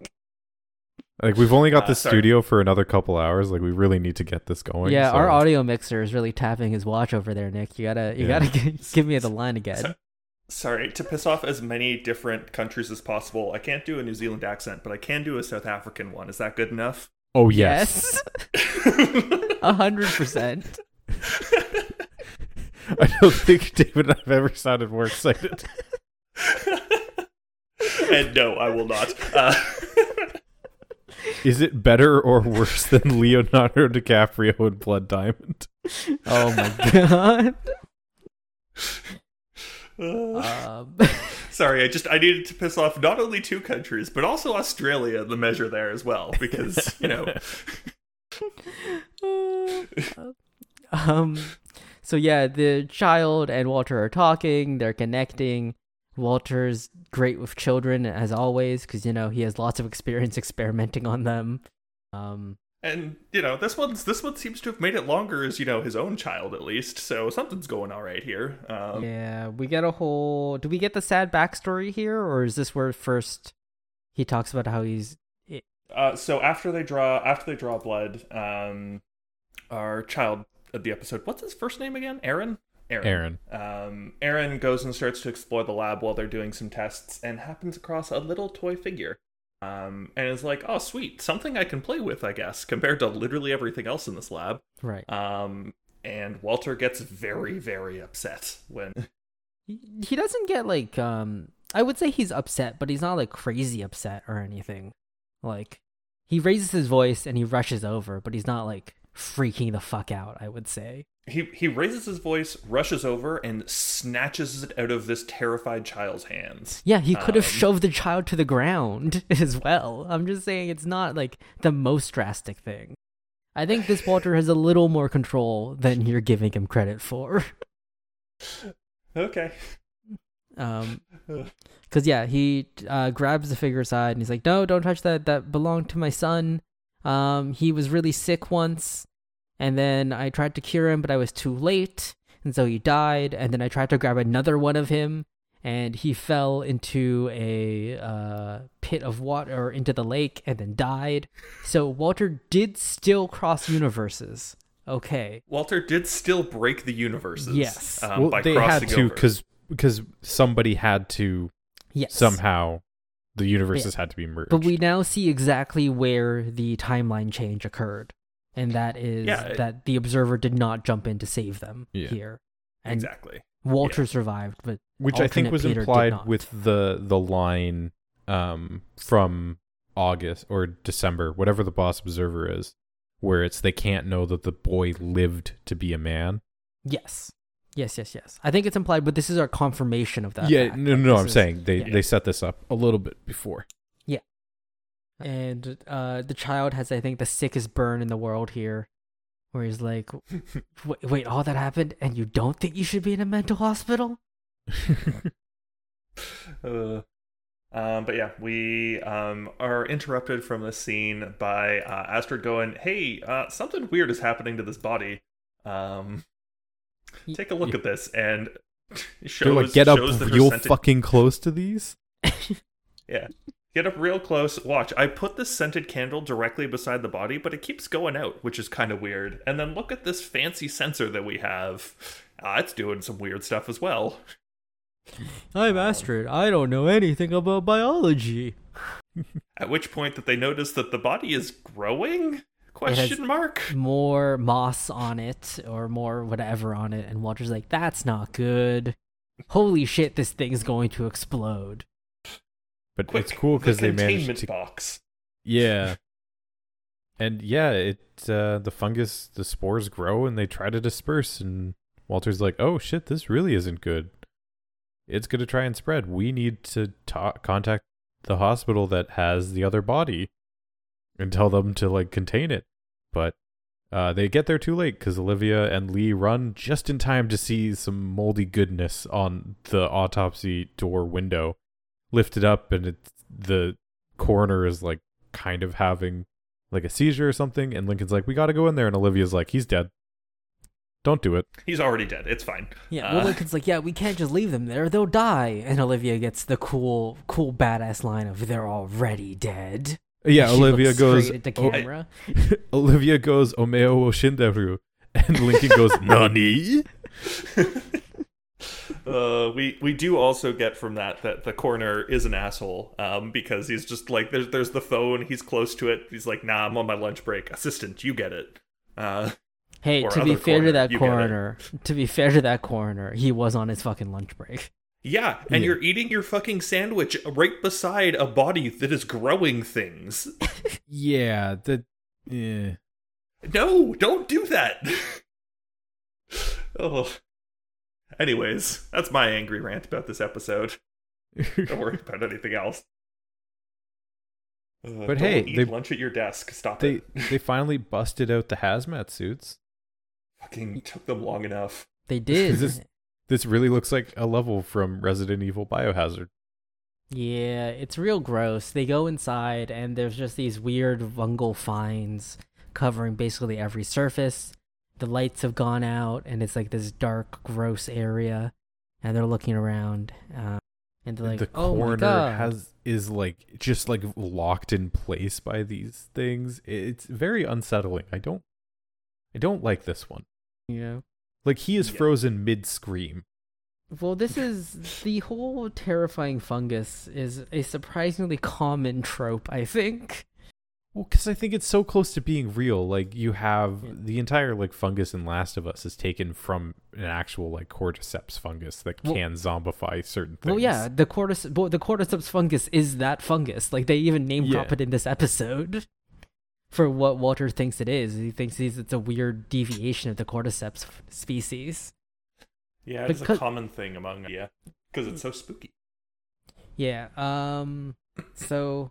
Like we've only got Uh, the sorry. studio for another couple hours. Like we really need to get this going. yeah, so- our audio mixer is really tapping his watch over there, Nick. You gotta you Yeah. gotta g- give me the line again. So- Sorry, to piss off as many different countries as possible, I can't do a New Zealand accent, but I can do a South African one. Is that good enough? Oh yes. a hundred percent. I don't think David and I've ever sounded more excited. and no, I will not. Uh, Is it better or worse than Leonardo DiCaprio in Blood Diamond? Oh my god. uh, Um, sorry, I just I needed to piss off not only two countries, but also Australia, the measure there as well, because you know. um so yeah the child and walter are talking they're connecting walter's great with children as always because you know he has lots of experience experimenting on them um And you know, this one's this one seems to have made it longer as you know his own child at least. So something's going all right here. Um, yeah we get a whole do we get the sad backstory here or is this where first he talks about how he's Uh, so after they draw after they draw blood, um, our child of the episode, what's his first name again? Aaron. Aaron. Um, Aaron goes and starts to explore the lab while they're doing some tests, and happens across a little toy figure. Um, and it's like, oh sweet, something I can play with, I guess, compared to literally everything else in this lab. right Um, and Walter gets very, very upset when he, doesn't get like um i would say he's upset but he's not like crazy upset or anything like he raises his voice and he rushes over but he's not like freaking the fuck out i would say he he raises his voice, rushes over, and snatches it out of this terrified child's hands. yeah he could have Um, shoved the child to the ground as well i'm just saying it's not like the most drastic thing i think this walter has a little more control than you're giving him credit for Okay. um Cause yeah, he uh, grabs the figure aside and he's like, "No, don't touch that. That belonged to my son. Um, he was really sick once, and then I tried to cure him, but I was too late, and so he died. And then I tried to grab another one of him, and he fell into a uh, pit of water or into the lake, and then died. So Walter did still cross universes. Okay, Walter did still break the universes. Yes. Um, well, by they had to because because somebody had to yes, somehow the universes had to be merged. But we now see exactly where the timeline change occurred. And that is Yeah, it- that the observer did not jump in to save them Yeah. here. And exactly. Walter survived, but which I think was Peter implied with the the line um from August or December, whatever the boss observer is, where it's they can't know that the boy lived to be a man. yes. Yes, yes, yes. I think it's implied, but this is our confirmation of that. yeah, fact. no, no, no I'm is- saying they yeah. they set this up a little bit before. Yeah, and uh, the child has, I think, the sickest burn in the world here, where he's like, wait, wait, all that happened, and you don't think you should be in a mental hospital? Uh, um, but yeah, we um, are interrupted from this scene by uh, Astrid going, "Hey, uh, something weird is happening to this body. Um, take a look Yeah. at this." And shows, They're like, get up shows that real scented- fucking close to these. Yeah. Get up real close. Watch. I put the scented candle directly beside the body, but it keeps going out, which is kind of weird. And then look at this fancy sensor that we have. Ah, it's doing some weird stuff as well. I'm Astrid. I don't know anything about biology. At which point that they notice that the body is growing? Question mark. more moss on it or more whatever on it and walter's like that's not good holy shit this thing's going to explode But Quick, it's cool because the they managed to box. Yeah. And yeah, it uh the fungus the spores grow and they try to disperse and Walter's like, "Oh shit, this really isn't good. It's going to try and spread. We need to ta- contact the hospital that has the other body and tell them to like contain it." But uh they get there too late cuz Olivia and Lee run just in time to see some moldy goodness on the autopsy door window lifted up and it's the coroner is like kind of having like a seizure or something and lincoln's like we gotta go in there and olivia's like he's dead Don't do it. He's already dead. It's fine. Yeah, Uh, well, Lincoln's like, yeah, we can't just leave them there; they'll die. And Olivia gets the cool, cool, badass line of, "They're already dead." Yeah, She Olivia looks goes. straight at the "Oh, camera. Olivia goes Omeo wo shinderu, and Lincoln goes Nani. Uh, we we do also get from that that the coroner is an asshole um, because he's just like there's there's the phone he's close to it he's like nah I'm on my lunch break assistant you get it uh, Hey, to be other fair to that you get it. coroner, to be fair to that coroner, he was on his fucking lunch break. Yeah and Yeah. you're eating your fucking sandwich right beside a body that is growing things Yeah, the. Yeah. no don't do that oh anyways that's my angry rant about this episode don't worry about anything else Uh, But don't hey, eat they- lunch at your desk. Stop They it. they finally busted out the hazmat suits. Fucking took them long enough. They did. This- This really looks like a level from Resident Evil Biohazard. Yeah, it's real gross. They go inside and there's just these weird fungal finds covering basically every surface. The lights have gone out and it's like this dark, gross area. And they're looking around. Uh, and they're like, the oh my corner god. has is like just like locked in place by these things. It's very unsettling. I don't I don't like this one. know? Like he is Yeah. frozen mid scream. Well, this is the whole terrifying fungus is a surprisingly common trope, I think. Well, because I think it's so close to being real. Like you have Yeah. the entire like fungus in Last of Us is taken from an actual like cordyceps fungus that Well- can zombify certain things. Well, yeah, the cordyceps, well, the cordyceps fungus is that fungus. Like they even name drop Yeah. it in this episode for what Walter thinks it is. He thinks it's a weird deviation of the cordyceps species. Yeah, it's Because- a common thing among yeah, because it's so spooky. Yeah. Um. So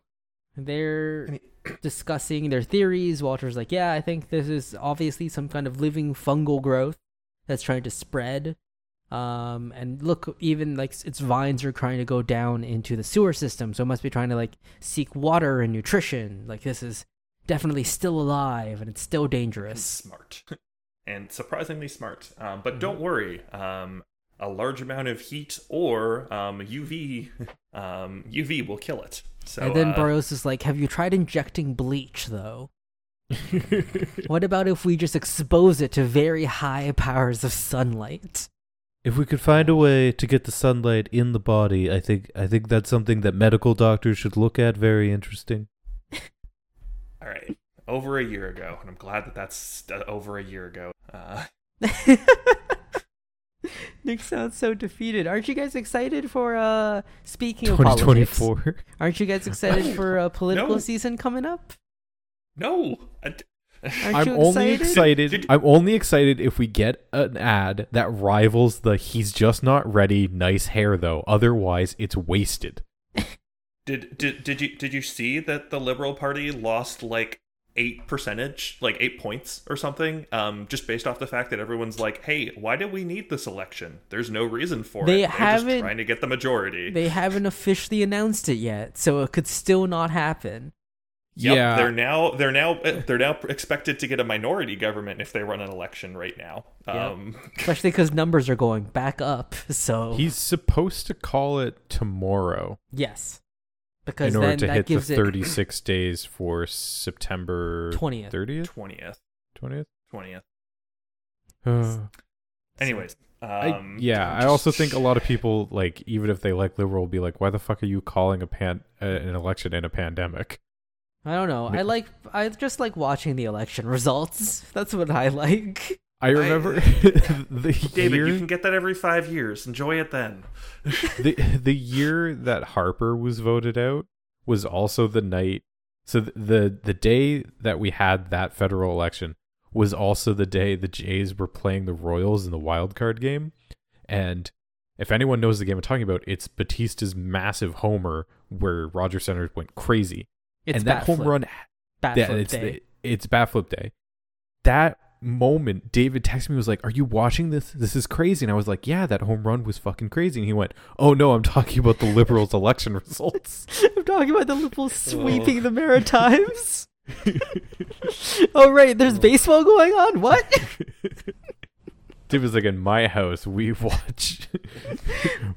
they're discussing their theories. Walter's like, "Yeah, I think this is obviously some kind of living fungal growth that's trying to spread." Um, and look, even like its vines are trying to go down into the sewer system, so it must be trying to like seek water and nutrition. Like this is definitely still alive and it's still and dangerous. smart and surprisingly smart. Um, Mm-hmm. but don't worry, um, a large amount of heat or um, UV um, UV will kill it. So and then uh, Broyles is like, "Have you tried injecting bleach though?" What about if we just expose it to very high powers of sunlight? If we could find a way to get the sunlight in the body, I think I think that's something that medical doctors should look at. Very interesting. All right, over a year ago, and I'm glad that that's uh, over a year ago. Uh, Nick sounds so defeated. Aren't you guys excited for uh speaking of 2024. Aren't you guys excited for a political No. season coming up? no, I, Aren't I'm you only excited? excited. Did- I'm only excited if we get an ad that rivals the "he's just not ready." Nice hair though. Otherwise, it's wasted. Did did did you did you see that the Liberal Party lost like eight percentage, like eight points or something, um, just based off the fact that everyone's like, "Hey, why do we need this election? There's no reason for They it. They're haven't- just trying to get the majority." They haven't officially announced it yet, so it could still not happen. Yep, yeah, they're now they're now they're now expected to get a minority government if they run an election right now. Yep. Um, Especially because numbers are going back up. So he's supposed to call it tomorrow yes, because in order then to that hit the gives 36 days for September twentieth. 30th, twentieth, 20th. twentieth. Uh, Anyways, I- um, yeah, I also think a lot of people like, even if they like liberal, will be like, "Why the fuck are you calling a pan uh, an election in a pandemic?" I don't know. I like. I just like watching the election results. That's what I like. I remember the David, year you can get that every five years. Enjoy it then. the the year that Harper was voted out was also the night. So th- the the day that we had that federal election was also the day the Jays were playing the Royals in the wild card game, and if anyone knows the game I'm talking about, it's Bautista's massive homer where Rogers Centre went crazy, It's and that bat home flip. run Bat yeah, flip it's day. the, it's bat flip day. That moment, David texted me was like, "Are you watching this? This is crazy." And I was like, "Yeah, that home run was fucking crazy." And he went, "Oh no, I'm talking about the Liberals' election results." I'm talking about the Liberals oh. sweeping the Maritimes. oh right, there's baseball going on. What? Dave was like, in my house, we watch,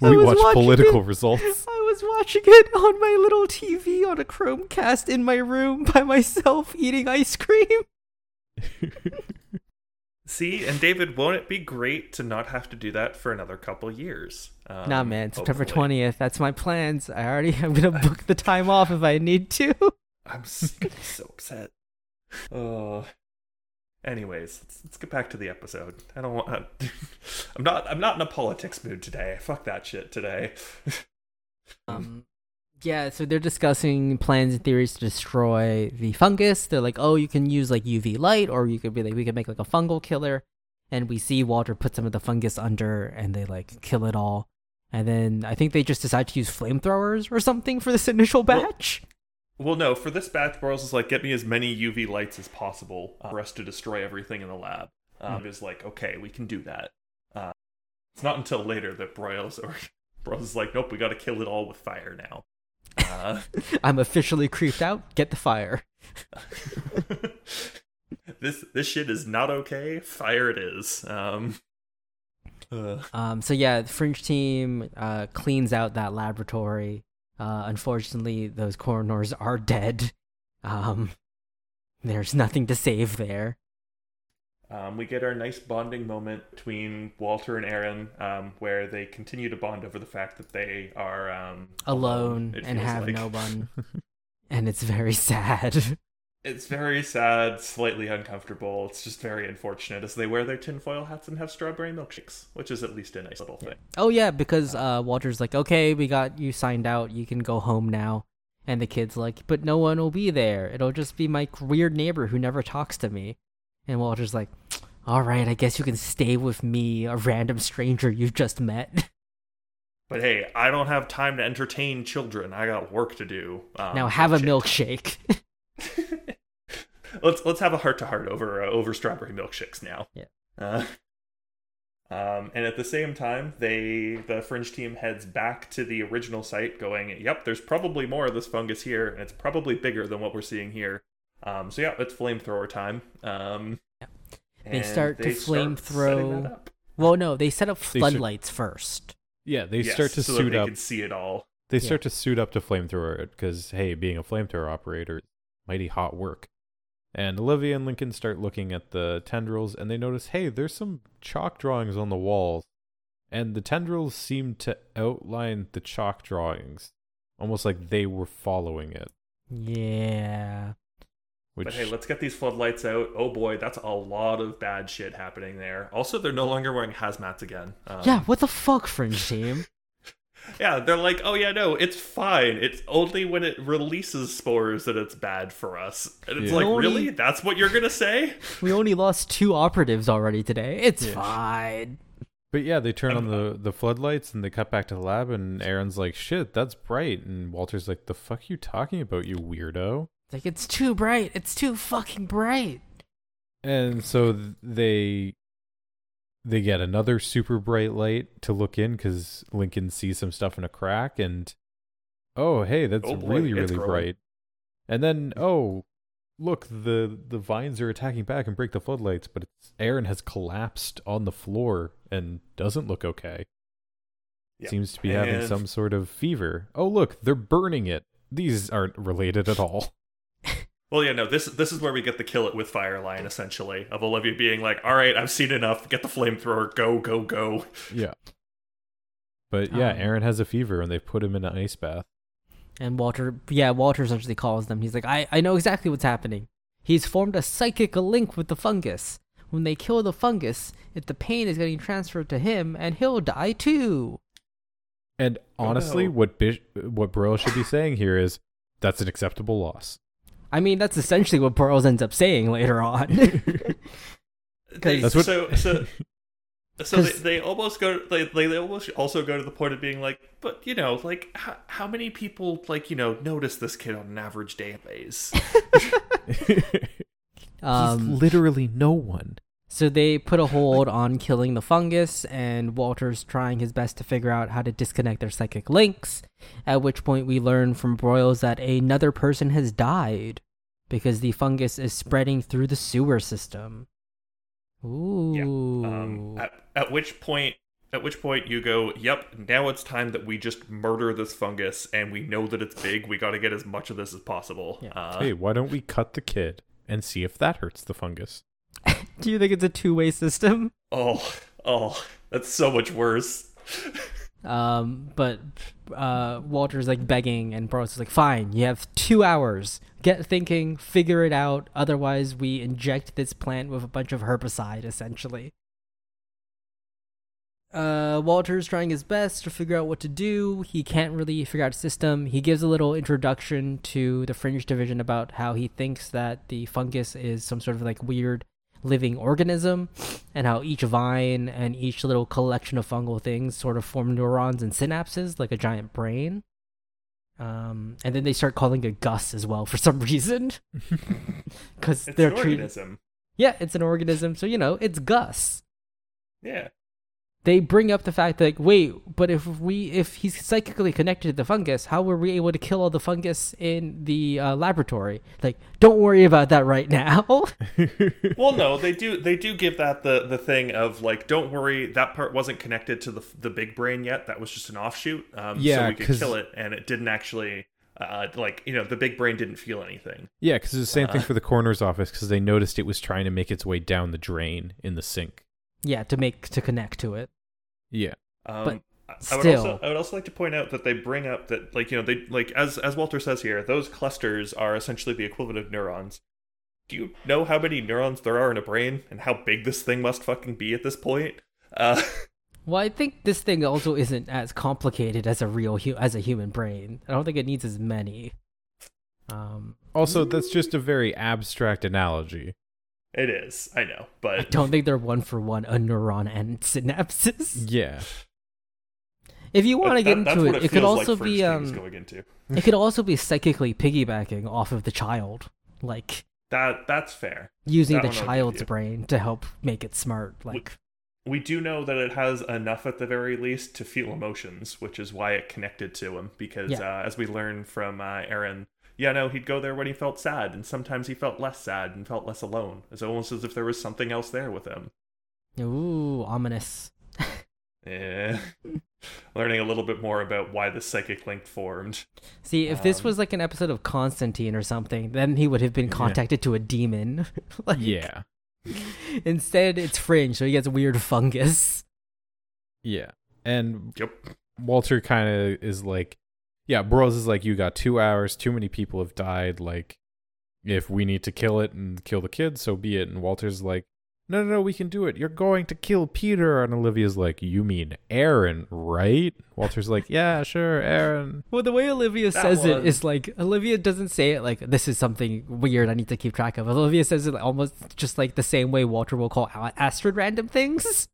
we watch political it. results. I was watching it on my little TV on a Chromecast in my room by myself eating ice cream. See, and David, won't it be great to not have to do that for another couple years? Um, nah, man, September 20th. That's my plans. I already I'm going to book the time off if I need to. I'm s- gonna be so upset. Oh. Anyways, let's, let's get back to the episode. I don't want. I'm not. I'm not in a politics mood today. Fuck that shit today. Um, yeah, so they're discussing plans and theories to destroy the fungus. They're like, oh, you can use like UV light, or you could be like, we could make like a fungal killer. And we see Walter put some of the fungus under, and they like kill it all. And then I think they just decide to use flamethrowers or something for this initial batch. Well, no. For this batch, Broyles is like, get me as many UV lights as possible uh, for us to destroy everything in the lab. Um, Hmm. Is like, okay, we can do that. Uh, it's not until later that Broyles or Broyles is like, nope, we got to kill it all with fire now. Uh, I'm officially creeped out. Get the fire. this this shit is not okay. Fire it is. Um, uh, Um, so yeah, the Fringe team uh, cleans out that laboratory. Uh, unfortunately, those coroners are dead. Um, there's nothing to save there. Um, we get our nice bonding moment between Walter and Aaron, um, where they continue to bond over the fact that they are um, Alone and have like. no one, and it's very sad. It's very sad, slightly uncomfortable. It's just very unfortunate as they wear their tinfoil hats and have strawberry milkshakes, which is at least a nice little thing. oh yeah, because uh, Walter's like, okay, we got you signed out. You can go home now. And the kid's like, but no one will be there. It'll just be my weird neighbor who never talks to me. And Walter's like, all right, I guess you can stay with me, a random stranger you've just met. But hey, I don't have time to entertain children. I got work to do. Um, now have a milkshake. milkshake. let's let's have a heart to heart over uh, over strawberry milkshakes now. Yeah. Uh, um, and at the same time, they the fringe team heads back to the original site, going, "Yep, there's probably more of this fungus here, and it's probably bigger than what we're seeing here." Um, so yeah, it's flamethrower time. Um, Yeah. They start to they start flamethrow- setting that up. well, no, they set up They should- floodlights first. Yeah, they Yes, start to so that suit they up. can see it all. They Yeah. start to suit up to flamethrower because hey, being a flamethrower operator, is mighty hot work. And Olivia and Lincoln start looking at the tendrils, and they notice, hey, there's some chalk drawings on the walls, and the tendrils seem to outline the chalk drawings, almost like they were following it. Yeah. Which But hey, let's get these floodlights out. Oh boy, that's a lot of bad shit happening there. Also, they're no longer wearing hazmats again. Um, yeah, what the fuck, Fringe Team? Yeah, they're like, oh yeah, no, it's fine. It's only when it releases spores that it's bad for us. And it's Yeah. like, Only- really? That's what you're gonna say? we only lost two operatives already today. It's Yeah. fine. But yeah, they turn on the the floodlights and they cut back to the lab, and Aaron's like, "Shit, that's bright," and Walter's like, "The fuck you talking about, you weirdo?" It's like, it's too bright. It's too fucking bright. And so they they get another super bright light to look in because Lincoln sees some stuff in a crack, and oh hey, that's Oh boy, really really growing. bright. And then oh look, the the vines are attacking back and break the floodlights, but it's, Aaron has collapsed on the floor and doesn't look okay. Yeah. Seems to be having some sort of fever. Oh look, they're burning it. These aren't related at all. Well, yeah, no, this this is where we get the kill it with fire line, essentially, of Olivia being like, all right, I've seen enough. Get the flamethrower. Go, go, go. Yeah. But yeah, Um, Aaron has a fever and they put him in an ice bath. And Walter, yeah, Walter essentially calls them. He's like, I, I know exactly what's happening. He's formed a psychic link with the fungus. When they kill the fungus, if the pain is getting transferred to him, and he'll die too. And Oh, honestly, no. what Bish- what Broyles should be saying here is that's an acceptable loss. I mean, that's essentially what Broyles ends up saying later on. They, That's what- so so so they, 'Cause- they almost go they, they they almost also go to the point of being like but you know like how, how many people like you know notice this kid on an average day days um, He's literally no one. So they put a hold on killing the fungus, and Walter's trying his best to figure out how to disconnect their psychic links. At which point, we learn from Broyles that another person has died because the fungus is spreading through the sewer system. Ooh. Um, at, at which point, at which point you go, "Yep, now it's time that we just murder this fungus, and we know that it's big. We got to get as much of this as possible." Yeah. Uh, hey, why don't we cut the kid and see if that hurts the fungus? Do you think it's a two-way system? Oh, oh, that's so much worse. Um, but uh, Walter's like begging, and Broyles is like, "Fine, you have two hours. Get thinking, figure it out. Otherwise, we inject this plant with a bunch of herbicide, essentially." Uh, Walter's trying his best to figure out what to do. He can't really figure out a system. He gives a little introduction to the Fringe Division about how he thinks that the fungus is some sort of like weird living organism and how each vine and each little collection of fungal things sort of form neurons and synapses like a giant brain. Um, and then they start calling it Gus as well for some reason, because they're an treating. organism. Yeah, it's an organism, so you know it's Gus. Yeah. They bring up the fact that like, wait, but if we if he's psychically connected to the fungus, how were we able to kill all the fungus in the uh, laboratory? Like, don't worry about that right now. Well, no, they do. They do give that the the thing of like, don't worry, that part wasn't connected to the the big brain yet. That was just an offshoot. Um, so Yeah, we could 'cause- kill it, and it didn't actually. Uh, like you know, the big brain didn't feel anything. yeah, because it's the same thing Uh. for the coroner's office because they noticed it was trying to make its way down the drain in the sink. Yeah, to make to connect to it. Yeah. Um, But I would still- also I would also like to point out that they bring up that like you know they like as as Walter says here, those clusters are essentially the equivalent of neurons. Do you know how many neurons there are in a brain and how big this thing must fucking be at this point? Uh, Well, I think this thing also isn't as complicated as a real hu- as a human brain. I don't think it needs as many. Um, Also, that's just a very abstract analogy. It is, I know, but I but don't think they're one for one a neuron and synapses. Yeah. If you want to get that's into what it, it could also like be um, going into it could also be psychically piggybacking off of the child, like that. That's fair. using That the one I'll give child's brain to help make it smart. Like, We do know that it has enough at the very least to feel emotions, which is why it connected to him. Because Yeah. uh, as we learn from uh, Aaron, yeah, no, he'd go there when he felt sad, and sometimes he felt less sad and felt less alone. It's almost as if there was something else there with him. ooh, ominous. Yeah. Learning a little bit more about why the psychic link formed. See, if this Um, was like an episode of Constantine or something, then he would have been Yeah. contacted to a demon. like, Yeah. Instead, it's Fringe, so he gets weird fungus. Yeah. And Yep. Walter kind of is like, yeah, Broyles is like, you got two hours, too many people have died. Like, if we need to kill it and kill the kid, so be it. And Walter's like, no, no, no, we can do it. You're going to kill Peter. And Olivia's like, you mean Aaron, right? Walter's like, yeah, sure, Aaron. Well, the way Olivia That says it was- is like Olivia doesn't say it like this is something weird I need to keep track of. Olivia says it almost just like the same way Walter will call A- Astrid random things.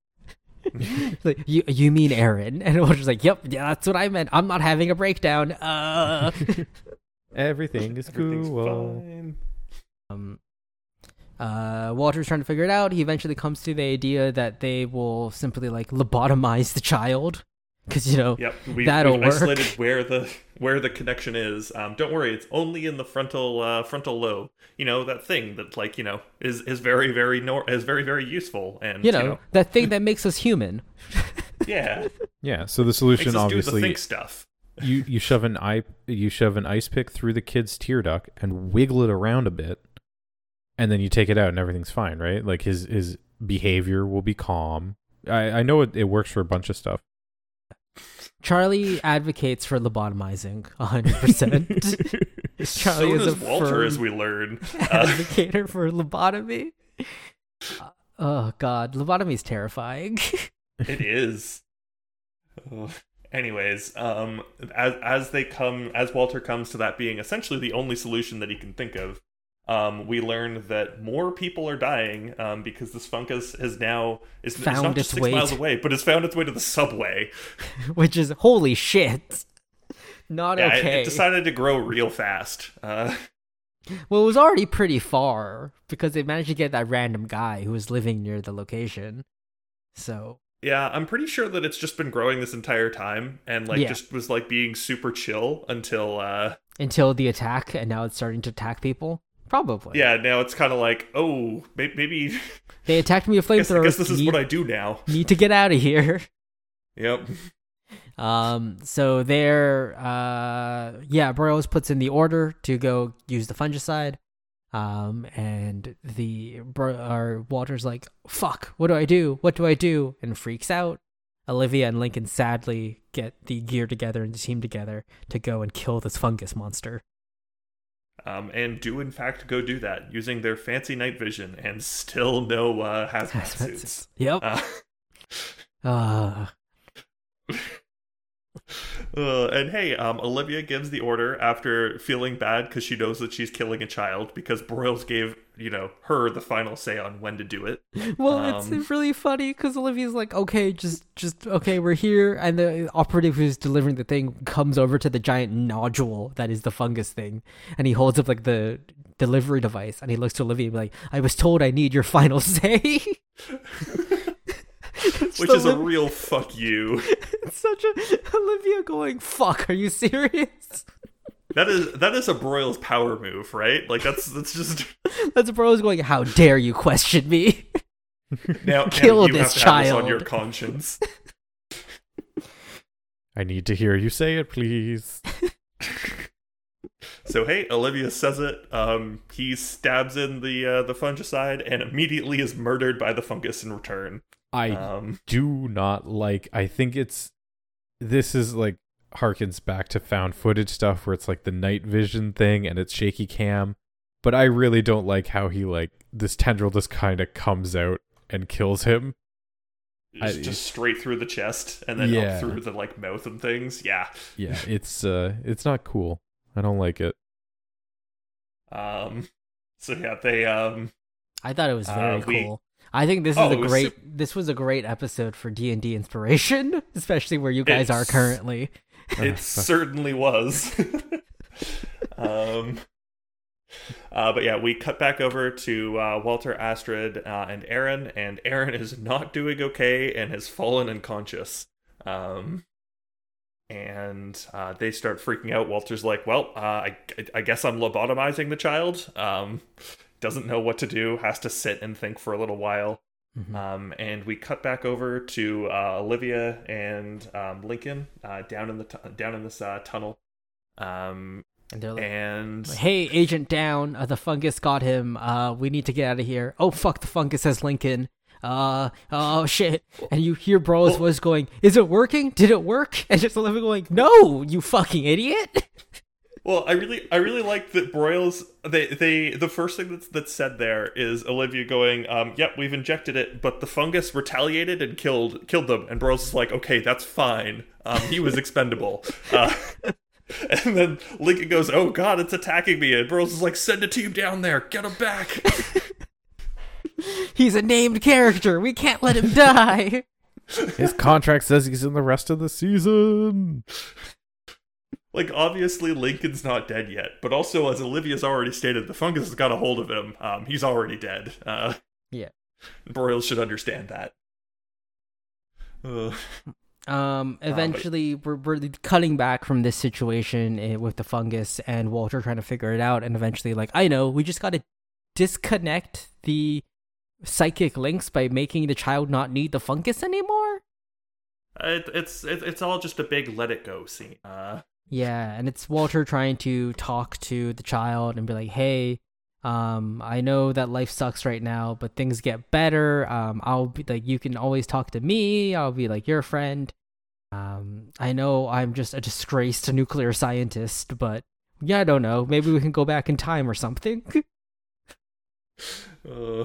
like you, you mean Aaron? And Walter's like, "Yep, yeah, that's what I meant. I'm not having a breakdown." Uh. Everything is cool. fine. um, uh, Walter's trying to figure it out. He eventually comes to the idea that they will simply like lobotomize the child because you know Yep, we, That'll we've work. isolated where the where the connection is. Um, don't worry, it's only in the frontal uh, frontal lobe. You know that thing that like you know is is very very nor- is very very useful and you know that thing that makes us human. yeah Yeah. So the makes solution, us do the obviously, think stuff. you you shove an eye you shove an ice pick through the kid's tear duct and wiggle it around a bit and then you take it out and everything's fine right like his his behavior will be calm i i know it, it works for a bunch of stuff Charlie advocates for lobotomizing 100%. Charlie so is a Walter, firm as we learn. Uh, advocator for lobotomy. Uh, oh god, lobotomy is terrifying. it is. Ugh. Anyways, um, as as they come, as Walter comes to that being essentially the only solution that he can think of, um, we learn that more people are dying um, because this fungus has now is it's Found not just its six way miles to- away, but it's found its way to the subway. Which is holy shit. Not Yeah, it- okay. it, decided to grow real fast. Uh, well, it was already pretty far because they managed to get that random guy who was living near the location. So, yeah, I'm pretty sure that it's just been growing this entire time and like Yeah. just was like being super chill until uh, until the attack, and now it's starting to attack people. Probably. Yeah, now it's kind of like, oh, maybe. They attacked me with I I guess this is need, what I do now. need to get out of here. Yep. Um, so there, uh, yeah, Borealis puts in the order to go use the fungicide. Um, and the or Walter's like, "Fuck, what do I do? What do I do?" and freaks out. Olivia and Lincoln sadly get the gear together and the team together to go and kill this fungus monster. Um, and do in fact go do that using their fancy night vision and still no uh, hazmat suits. Yep. Uh, Uh, uh, and hey, um, Olivia gives the order after feeling bad because she knows that she's killing a child because Broyles gave you know her the final say on when to do it. well, Um, it's really funny because Olivia's like, "Okay, just, just okay, we're here," and the operative who's delivering the thing comes over to the giant nodule that is the fungus thing, and he holds up like the delivery device, and he looks to Olivia and be like, "I was told I need your final say." It's Which the is a real fuck you. it's such a Olivia going, "Fuck, are you serious?" That is that is a Broyles power move, right? Like that's that's just That's a Broyles going, "How dare you question me?" now, now Kill you this have to have this on your conscience. I need to hear you say it, please. So hey, Olivia says it. Um, he stabs in the uh, the fungicide and immediately is murdered by the fungus in return. I Um, do not like I think it's this is like harkens back to found footage stuff where it's like the night vision thing and it's shaky cam. But I really don't like how he like this tendril just kind of comes out and kills him. just, I- just straight through the chest and then Yeah. up through the like mouth and things. Yeah. Yeah, it's uh it's not cool. I don't like it. Um. So yeah, they um. I thought it was very Uh, we- cool. I think this Oh, is a it was great. This was a great episode for D and D inspiration, especially where you guys are currently. It certainly was. um, uh, but yeah, we cut back over to uh, Walter, Astrid, uh, and Aaron, and Aaron is not doing okay and has fallen unconscious. Um, and uh, they start freaking out. Walter's like, "Well, uh, I, I guess I'm lobotomizing the child." Um, doesn't know what to do. Has to sit and think for a little while. Mhm. Um, and we cut back over to uh, Olivia and um, Lincoln uh, down in the down in this uh, tunnel. Um, And they're like, and "Hey, Agent Down, uh, the fungus got him. Uh, we need to get out of here." Oh fuck, the fungus has Lincoln. Uh, oh shit! And you hear Bro's Well- voice going, "Is it working? Did it work?" And just Olivia going, "No, you fucking idiot!" well, I really I really like that Broyles. They they the first thing that's that's said there is Olivia going, um, "Yep, we've injected it, but the fungus retaliated and killed killed them." And Broyles is like, "Okay, that's fine. Um, he was expendable." Uh, and then Lincoln goes, "Oh God, it's attacking me!" And Broyles is like, "Send a team down there, get him back." He's a named character. We can't let him die. His contract says he's in the rest of the season. Like obviously Lincoln's not dead yet, but also as Olivia's already stated, the fungus has got a hold of him. Um, he's already dead. Uh, Yeah. Broyles should understand that. Ugh. Um, but- eventually, we're, we're cutting back from this situation eh, with the fungus and Walter trying to figure it out. And eventually, like, I know, we just got to disconnect the psychic links by making the child not need the fungus anymore. it, it's it, it's all just a big let it go scene. Uh, Yeah, and it's Walter trying to talk to the child and be like, "Hey, um, I know that life sucks right now, but things get better. Um, I'll be like, you can always talk to me. I'll be like your friend. Um, I know I'm just a disgraced nuclear scientist, but yeah, I don't know. Maybe we can go back in time or something." uh,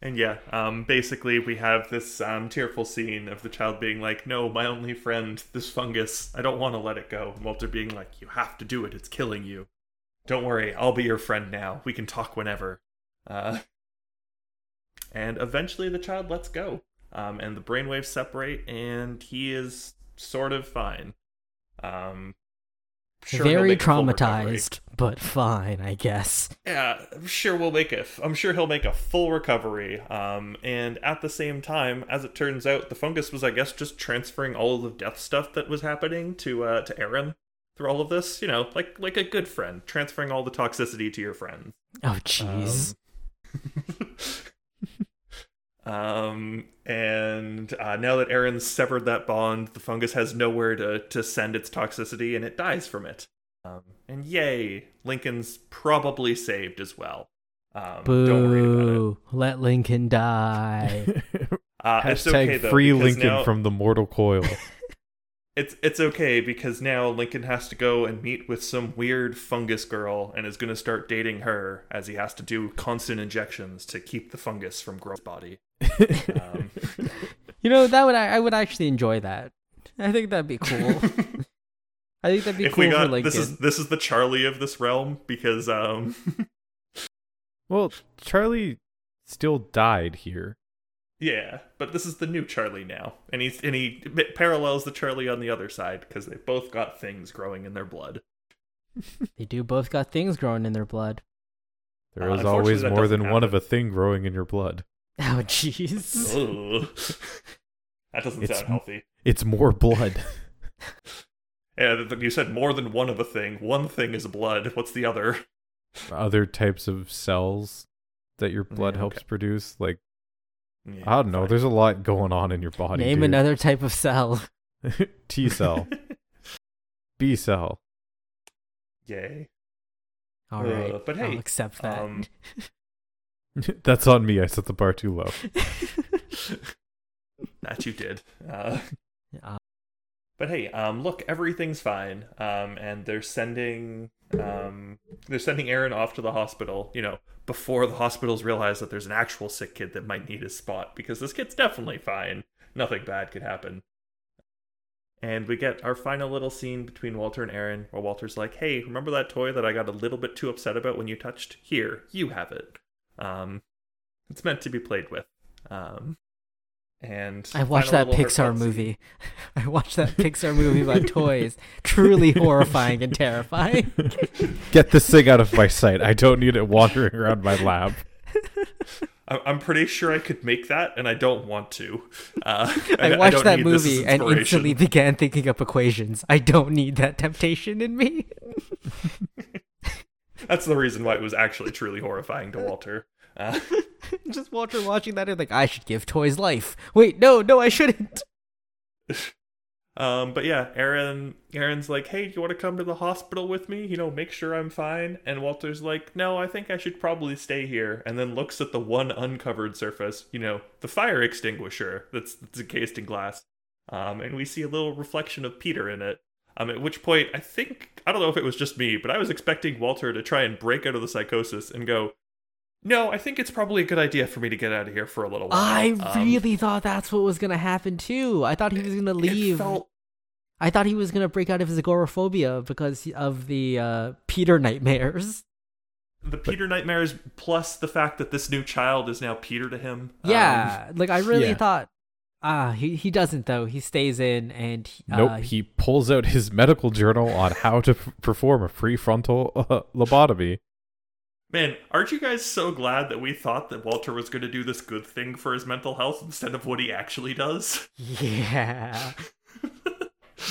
and yeah, um, basically we have this um, tearful scene of the child being like, "No, my only friend, this fungus. I don't want to let it go." And Walter being like, "You have to do it. It's killing you. Don't worry, I'll be your friend now. We can talk whenever." Uh, and eventually, the child lets go, um, and the brainwaves separate, and he is sort of fine. Um, sure Very make a full recovery. traumatized, but fine, I guess. Yeah, I'm sure we'll make a. I'm sure he'll make a full recovery. Um, and at the same time, as it turns out, the fungus was, I guess, just transferring all of the death stuff that was happening to uh to Aaron through all of this. You know, like like a good friend, transferring all the toxicity to your friends. Oh, jeez. Um, um, and uh, now that Aaron's severed that bond, the fungus has nowhere to to send its toxicity, and it dies from it. Um, and yay, Lincoln's probably saved as well. Um, don't worry about it. Boo! Let Lincoln die. Uh, it's Hashtag okay though. free Lincoln now- from the mortal coil. It's it's okay because now Lincoln has to go and meet with some weird fungus girl and is going to start dating her as he has to do constant injections to keep the fungus from growing his body. Um, you know that would I, I would actually enjoy that. I think that'd be cool. I think that'd be if cool we got for Lincoln. this is this is the Charlie of this realm because um well, Charlie still died here. Yeah, but this is the new Charlie now, and he's and he parallels the Charlie on the other side because they both got things growing in their blood. They do both got things growing in their blood. There is Uh, always more doesn't than one of a thing growing in your blood. Oh, jeez. That doesn't It's- sound healthy. It's more blood. Yeah, th- th- you said more than one of a thing. One thing is blood. What's the other? Other types of cells that your blood Yeah, helps okay. produce. Like Yeah, I don't know. fine. There's a lot going on in your body. Name dude. another type of cell. T cell, B cell. Yay. All Uh, right, but I'll hey, accept that. um, That's on me. I set the bar too low. That you did. Uh, Uh, but hey, um, look, everything's fine. Um, and they're sending um, they're sending Aaron off to the hospital. You know, before the hospitals realize that there's an actual sick kid that might need his spot because this kid's definitely fine. Nothing bad could happen. And we get our final little scene between Walter and Aaron, where Walter's like, "Hey, remember that toy that I got a little bit too upset about when you touched? Here, you have it. Um, it's meant to be played with." Um, and I watched that Pixar movie. I watched that Pixar movie about toys. Truly horrifying and terrifying. Get this thing out of my sight. I don't need it wandering around my lab. I- I'm pretty sure I could make that, and I don't want to. Uh, I don't watched that need this as movie and instantly began thinking up equations. I don't need that temptation in me. That's the reason why it was actually truly horrifying to Walter. Just Walter watching that and like, I should give toys life. Wait, no, no, I shouldn't. um, but yeah, Aaron, Aaron's like, "Hey, do you want to come to the hospital with me? You know, make sure I'm fine." And Walter's like, "No, I think I should probably stay here." And then looks at the one uncovered surface, you know, the fire extinguisher that's, that's encased in glass. Um, and we see a little reflection of Peter in it. Um, at which point, I think I don't know if it was just me, but I was expecting Walter to try and break out of the psychosis and go, "No, I think it's probably a good idea for me to get out of here for a little while." I Um, really thought that's what was gonna happen too. I thought he was gonna leave. felt I thought he was gonna break out of his agoraphobia because of the uh, Peter nightmares. the Peter nightmares plus the fact that this new child is now Peter to him. Um, Yeah, like I really yeah. thought. Ah, he he doesn't though. He stays in and he, Nope. uh, he pulls out his medical journal on how to p- perform a prefrontal uh, lobotomy. Man, aren't you guys so glad that we thought that Walter was going to do this good thing for his mental health instead of what he actually does? yeah.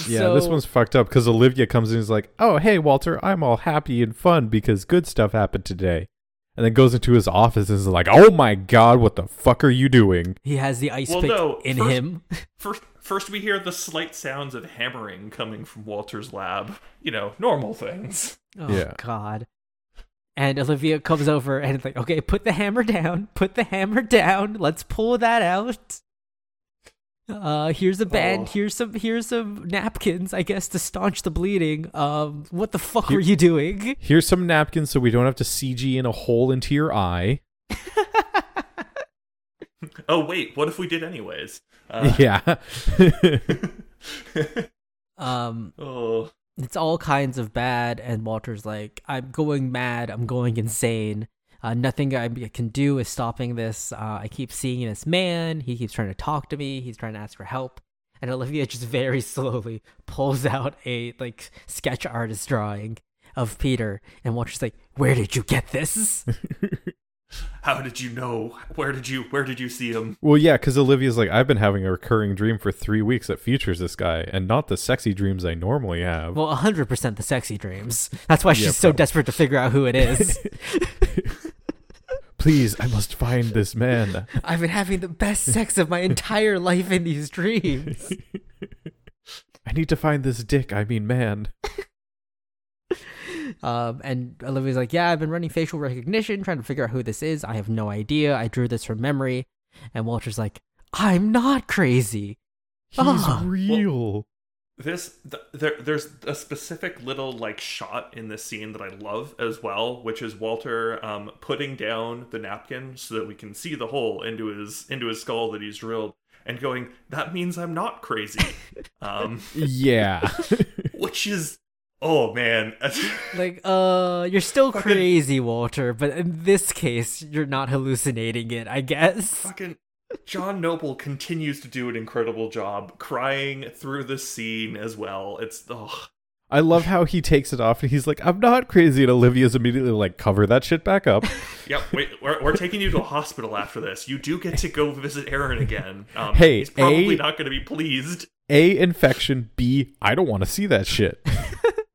Yeah, this one's fucked up because Olivia comes in and is like, "Oh, hey, Walter, I'm all happy and fun because good stuff happened today," and then goes into his office and is like, "Oh my god, what the fuck are you doing?" He has the ice Well, pick no, in first- him. First, first we hear the slight sounds of hammering coming from Walter's lab. You know, normal things. Oh Yeah. God. And Olivia comes over and it's like, okay, put the hammer down. Put the hammer down. Let's pull that out. Uh, here's a band. Oh. Here's some. Here's some napkins, I guess, to staunch the bleeding. Um, what the fuck Here- were you doing? Here's some napkins so we don't have to CG in a hole into your eye. Oh wait, what if we did anyways? Uh, yeah. um, oh, it's all kinds of bad, and Walter's like, I'm going mad. I'm going insane. Uh, nothing I can do is stopping this. Uh, I keep seeing this man. He keeps trying to talk to me. He's trying to ask for help. And Olivia just very slowly pulls out a like sketch artist drawing of Peter, and Walter's like, "Where did you get this?" How did you know? Where did you where did you see him? Well, yeah, because Olivia's like, I've been having a recurring dream for three weeks that features this guy, and not the sexy dreams I normally have. Well, 100% the sexy dreams. That's why she's Yeah, so desperate to figure out who it is. Please, I must find this man. I've been having the best sex of my entire life in these dreams. I need to find this dick. I mean, man. Um, and Olivia's like, Yeah, I've been running facial recognition, trying to figure out who this is. I have no idea. I drew this from memory. And Walter's like, I'm not crazy. He's Ah. real. This th- there there's a specific little like shot in this scene that I love as well, which is Walter um putting down the napkin so that we can see the hole into his into his skull that he's drilled and going, That means I'm not crazy. um yeah. which is oh man. Like, uh, you're still Fucking- crazy, Walter, but in this case, you're not hallucinating it, I guess. fucking John Noble continues to do an incredible job crying through the scene as well. It's oh I love how he takes it off and he's like, I'm not crazy. And Olivia's immediately like, cover that shit back up. Yep, wait, we're, we're taking you to a hospital after this. You do get to go visit Aaron again. Um, Hey, he's probably A- not going to be pleased. A, infection. B, I don't want to see that shit.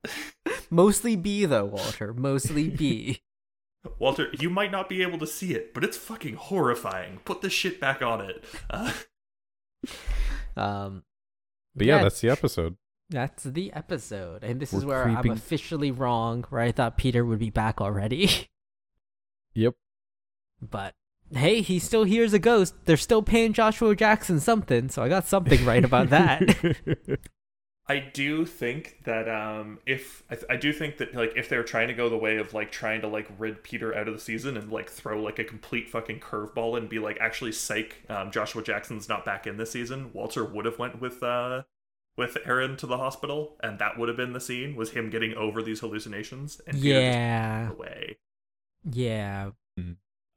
Mostly B, though, Walter. Mostly B. Walter, you might not be able to see it, but it's fucking horrifying. Put the shit back on it. Uh, But um, yeah, Yeah. that's the episode. that's the episode. And this is We're where creeping- I'm officially wrong, where I thought Peter would be back already. Yep. But hey, he still hears a ghost. They're still paying Joshua Jackson something, so I got something right about that. I do think that um, if I, th- I do think that like if they're trying to go the way of like trying to like rid Peter out of the season and like throw like a complete fucking curveball and be like actually psych um, Joshua Jackson's not back in this season, Walter would have went with uh with Aaron to the hospital and that would have been the scene was him getting over these hallucinations and Peter yeah, away. yeah.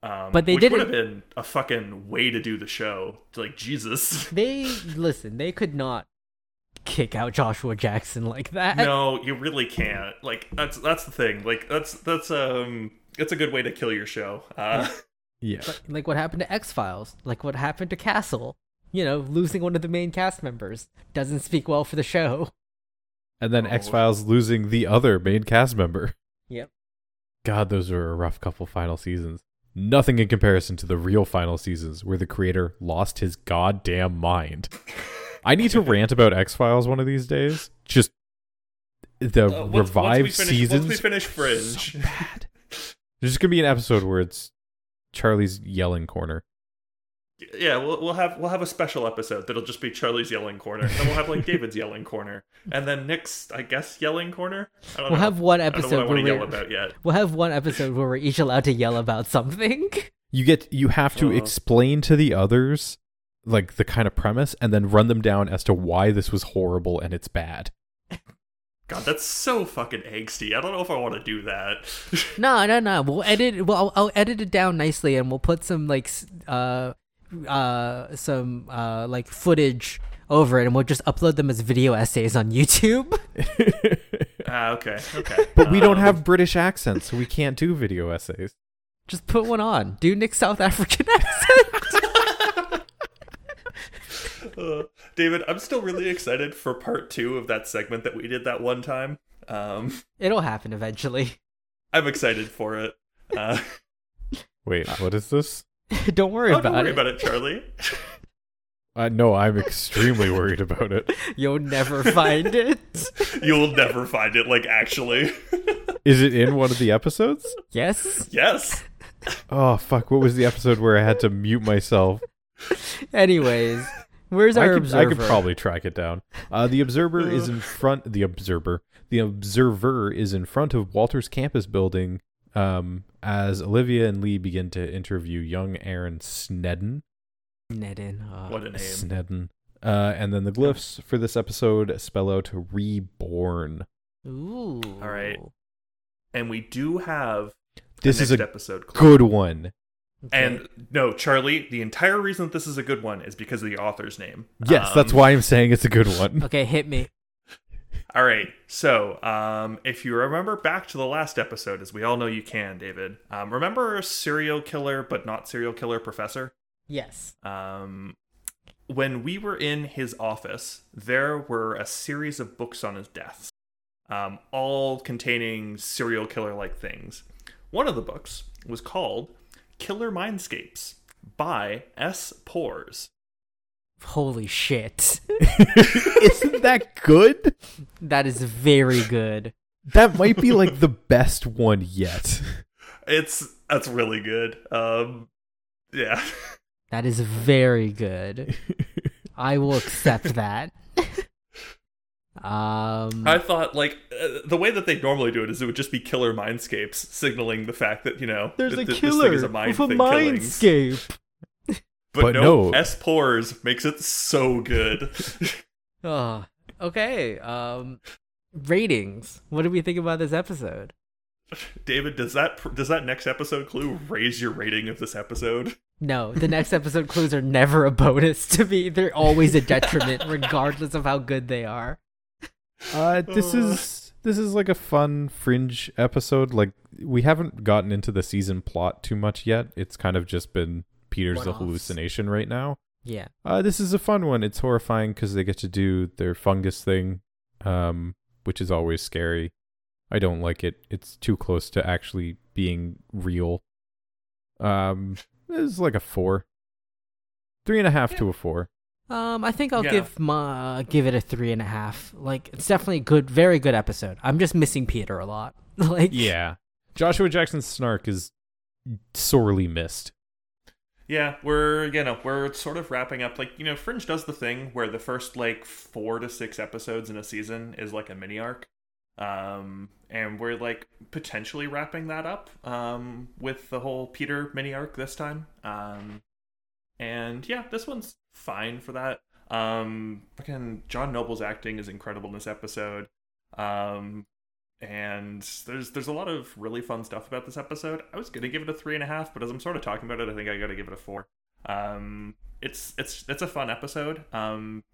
Um, But they which didn't- would have been a fucking way to do the show. Like Jesus. They listen. They could not kick out Joshua Jackson like that. no, you really can't. Like that's that's the thing. Like that's that's um it's a good way to kill your show. Uh, yeah. Like- like what happened to X Files. Like what happened to Castle. You know, losing one of the main cast members doesn't speak well for the show. And then Oh. X Files losing the other main cast member. Yep. God, those were a rough couple final seasons. Nothing in comparison to the real final seasons where the creator lost his goddamn mind. I need to rant about X Files one of these days. Just the uh, once- once revived finish- seasons. Once we finish Fringe. so bad. There's just gonna be an episode where it's Charlie's yelling corner. Yeah, we'll we'll have we'll have a special episode that'll just be Charlie's yelling corner. and we'll have like David's yelling corner, and then Nick's I guess yelling corner. I don't We'll know. have one I don't know episode what where want to yell we're, about yet. we'll have one episode where we're each allowed to yell about something. You get you have to Uh. explain to the others like the kind of premise and then run them down as to why this was horrible and it's bad. God, that's so fucking angsty. I don't know if I want to do that. No, no, no. We'll edit. Well, I'll, I'll edit it down nicely, and we'll put some like, uh, uh, some uh, like footage over it, and we'll just upload them as video essays on YouTube. Ah, okay, okay. But we don't Um, have British accents, so we can't do video essays. just put one on. Do Nick's South African accent. Uh, David, I'm still really excited for part two of that segment that we did that one time. Um, It'll happen eventually. I'm excited for it. Uh, Wait, what is this? don't worry oh, about don't worry it. about it, Charlie. Uh, no, I'm extremely worried about it. You'll never find it. You'll never find it. Like actually, Is it in one of the episodes? yes. yes. Oh fuck! What was the episode where I had to mute myself? Anyways, where's I our could, observer? I could probably track it down. Uh, the observer is in front. The observer. The observer is in front of Walter's campus building. Um, as Olivia and Lee begin to interview young Aaron Snedden. Nedden. Uh, What a name. Snedden. Uh, and then the glyphs for this episode spell out reborn. Ooh. All right. And we do have This a is next a episode clip. good one. Okay. And no, Charlie, the entire reason that this is a good one is because of the author's name. Yes, that's Um, why I'm saying it's a good one. okay, hit me. All right. So, um, if you remember back to the last episode, as we all know you can, David, um, remember serial killer, but not serial killer professor? Yes. Um, when we were in his office, there were a series of books on his desk, um, all containing serial killer like things. One of the books was called Killer Mindscapes by S. Pores. Holy shit. Isn't that good? that is very good. That might be like the best one yet. It's that's really good. Um, yeah. That is very good. I will accept that. um I thought like uh, the way that they normally do it is it would just be killer mindscapes, signaling the fact that you know there's th- a killer this thing is a mind with a thing mindscape. But, But no, no. S pores makes it so good. Oh, okay. Um ratings. What do we think about this episode? David, does that does that next episode clue raise your rating of this episode? No, the next episode clues are never a bonus to me. They're always a detriment, regardless of how good they are. Uh, this is this is like a fun fringe episode. Like we haven't gotten into the season plot too much yet. It's kind of just been Peter's the One-offs. hallucination right now. Yeah. Uh, this is a fun one. It's horrifying because they get to do their fungus thing, um, which is always scary. I don't like it. It's too close to actually being real. Um, it's like a four, three and a half to a four. Um, I think I'll Yeah. give my give it a three and a half. Like, it's definitely a good, very good episode. I'm just missing Peter a lot. like, Yeah, Joshua Jackson's snark is sorely missed. Yeah, we're you know we're sort of wrapping up. Like you know, Fringe does the thing where the first like four to six episodes in a season is like a mini arc, um, and we're like potentially wrapping that up um, with the whole Peter mini arc this time. Um, and yeah, this one's fine for that. Um, again, John Noble's acting is incredible in this episode. Um, and there's there's a lot of really fun stuff about this episode. I was gonna give it a three and a half, but as I'm sort of talking about it, I think I gotta give it a four. Um, it's it's it's a fun episode. Um,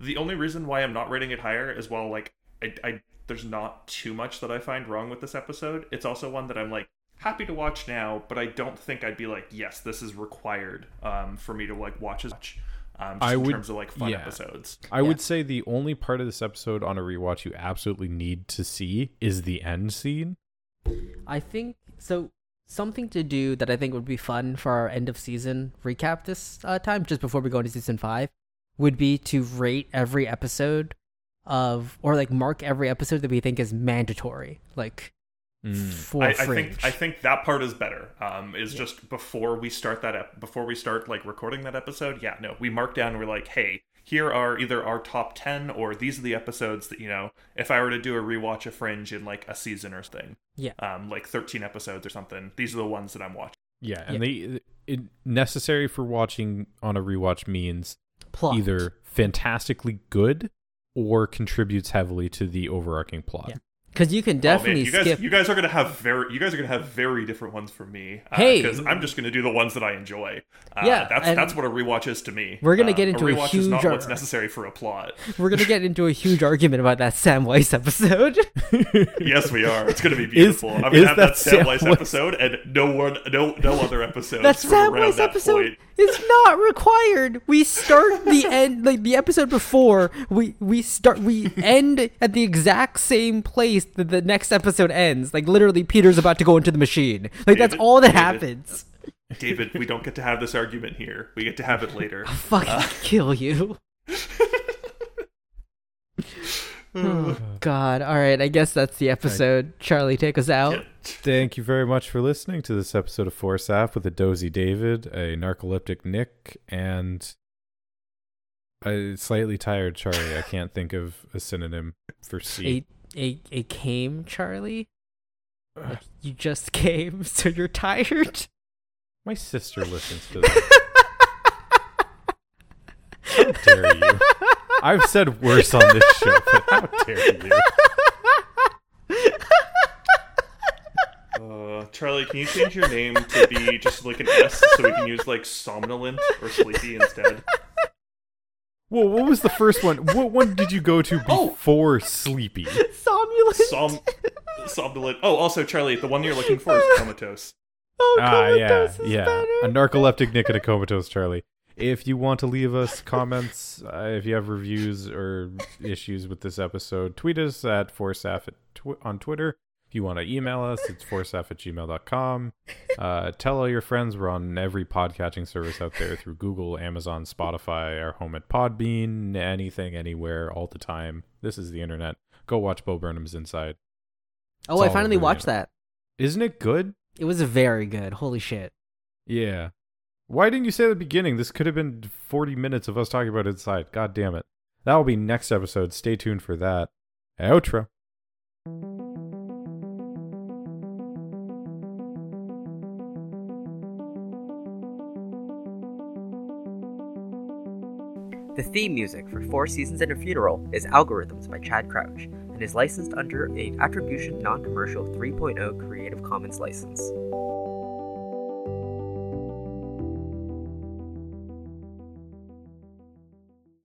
the only reason why I'm not rating it higher is well, like I, I there's not too much that I find wrong with this episode. It's also one that I'm like happy to watch now, but I don't think I'd be like, yes, this is required um, for me to like watch as much. Um, just I in would- terms of like fun yeah. episodes. I Yeah. would say the only part of this episode on a rewatch you absolutely need to see is the end scene. I think so. Something to do that I think would be fun for our end of season recap this uh, time, just before we go into season five, would be to rate every episode of, or like mark every episode that we think is mandatory, like for I, I think I think that part is better. Um, is just before we start that ep- before we start like recording that episode. Yeah, no, we mark down. We're like, hey, here are either our top ten or these are the episodes that you know. If I were to do a rewatch of Fringe in like a season or thing, Yeah. um, like thirteen episodes or something. These are the ones that I'm watching. Yeah, and they it, necessary for watching on a rewatch means plot. either fantastically good or contributes heavily to the overarching plot. Yeah. Because you can Oh, definitely you guys, skip. you guys are gonna have very, you guys are gonna have very different ones from me. Uh, Hey. because I'm just gonna do the ones that I enjoy. Uh, Yeah, that's that's what a rewatch is to me. we're gonna Uh, get into a rewatch is not huge what's necessary for a plot. We're gonna get into a huge argument about that Sam Weiss episode. yes, we are. It's going to be beautiful. I'm gonna have that, that Sam Weiss episode and no one, no, no other episode. that Sam Weiss that episode point. is not required. We start the end like the episode before. We we start we end at the exact same place that the next episode ends. Like literally, Peter's about to go into the machine. Like that's all that David. happens. David, we don't get to have this argument here. We get to have it later. I'll fucking uh, kill you. Oh, God. All right. I guess that's the episode. Charlie, take us out. Yeah. Thank you very much for listening to this episode of Force App with a dozy David, a narcoleptic Nick, and a slightly tired Charlie. I can't think of a synonym for C. A a a came, Charlie. Like you just came, so you're tired. My sister listens to this. How dare you? I've said worse on this show, but how dare you? Uh, Charlie, can you change your name to be just like an S so we can use like somnolent or sleepy instead? Whoa, what was the first one? What one did you go to Oh! before Sleepy? Somnolent. Som- somnolent. Oh, also Charlie, the one you're looking for is comatose. oh, ah, yeah, Comatose is yeah. better. A narcoleptic Nick and a comatose Charlie. If you want to leave us comments, uh, if you have reviews or issues with this episode, tweet us at Forsaf at tw- on Twitter. If you want to email us, it's forsaf at gmail.com. Uh, tell all your friends we're on every podcatching service out there through Google, Amazon, Spotify, our home at Podbean, anything, anywhere, all the time. This is the internet. Go watch Bo Burnham's Inside. oh, I all finally over the watched internet. that. Isn't it good? It was very good. Holy shit. Yeah. Why didn't you say at the beginning? This could have been 40 minutes of us talking about Inside. God damn it. That will be next episode. Stay tuned for that. Outro. The theme music for Four Seasons and a Funeral is Algorithms by Chad Crouch and is licensed under a Attribution Non Commercial 3.0 Creative Commons license.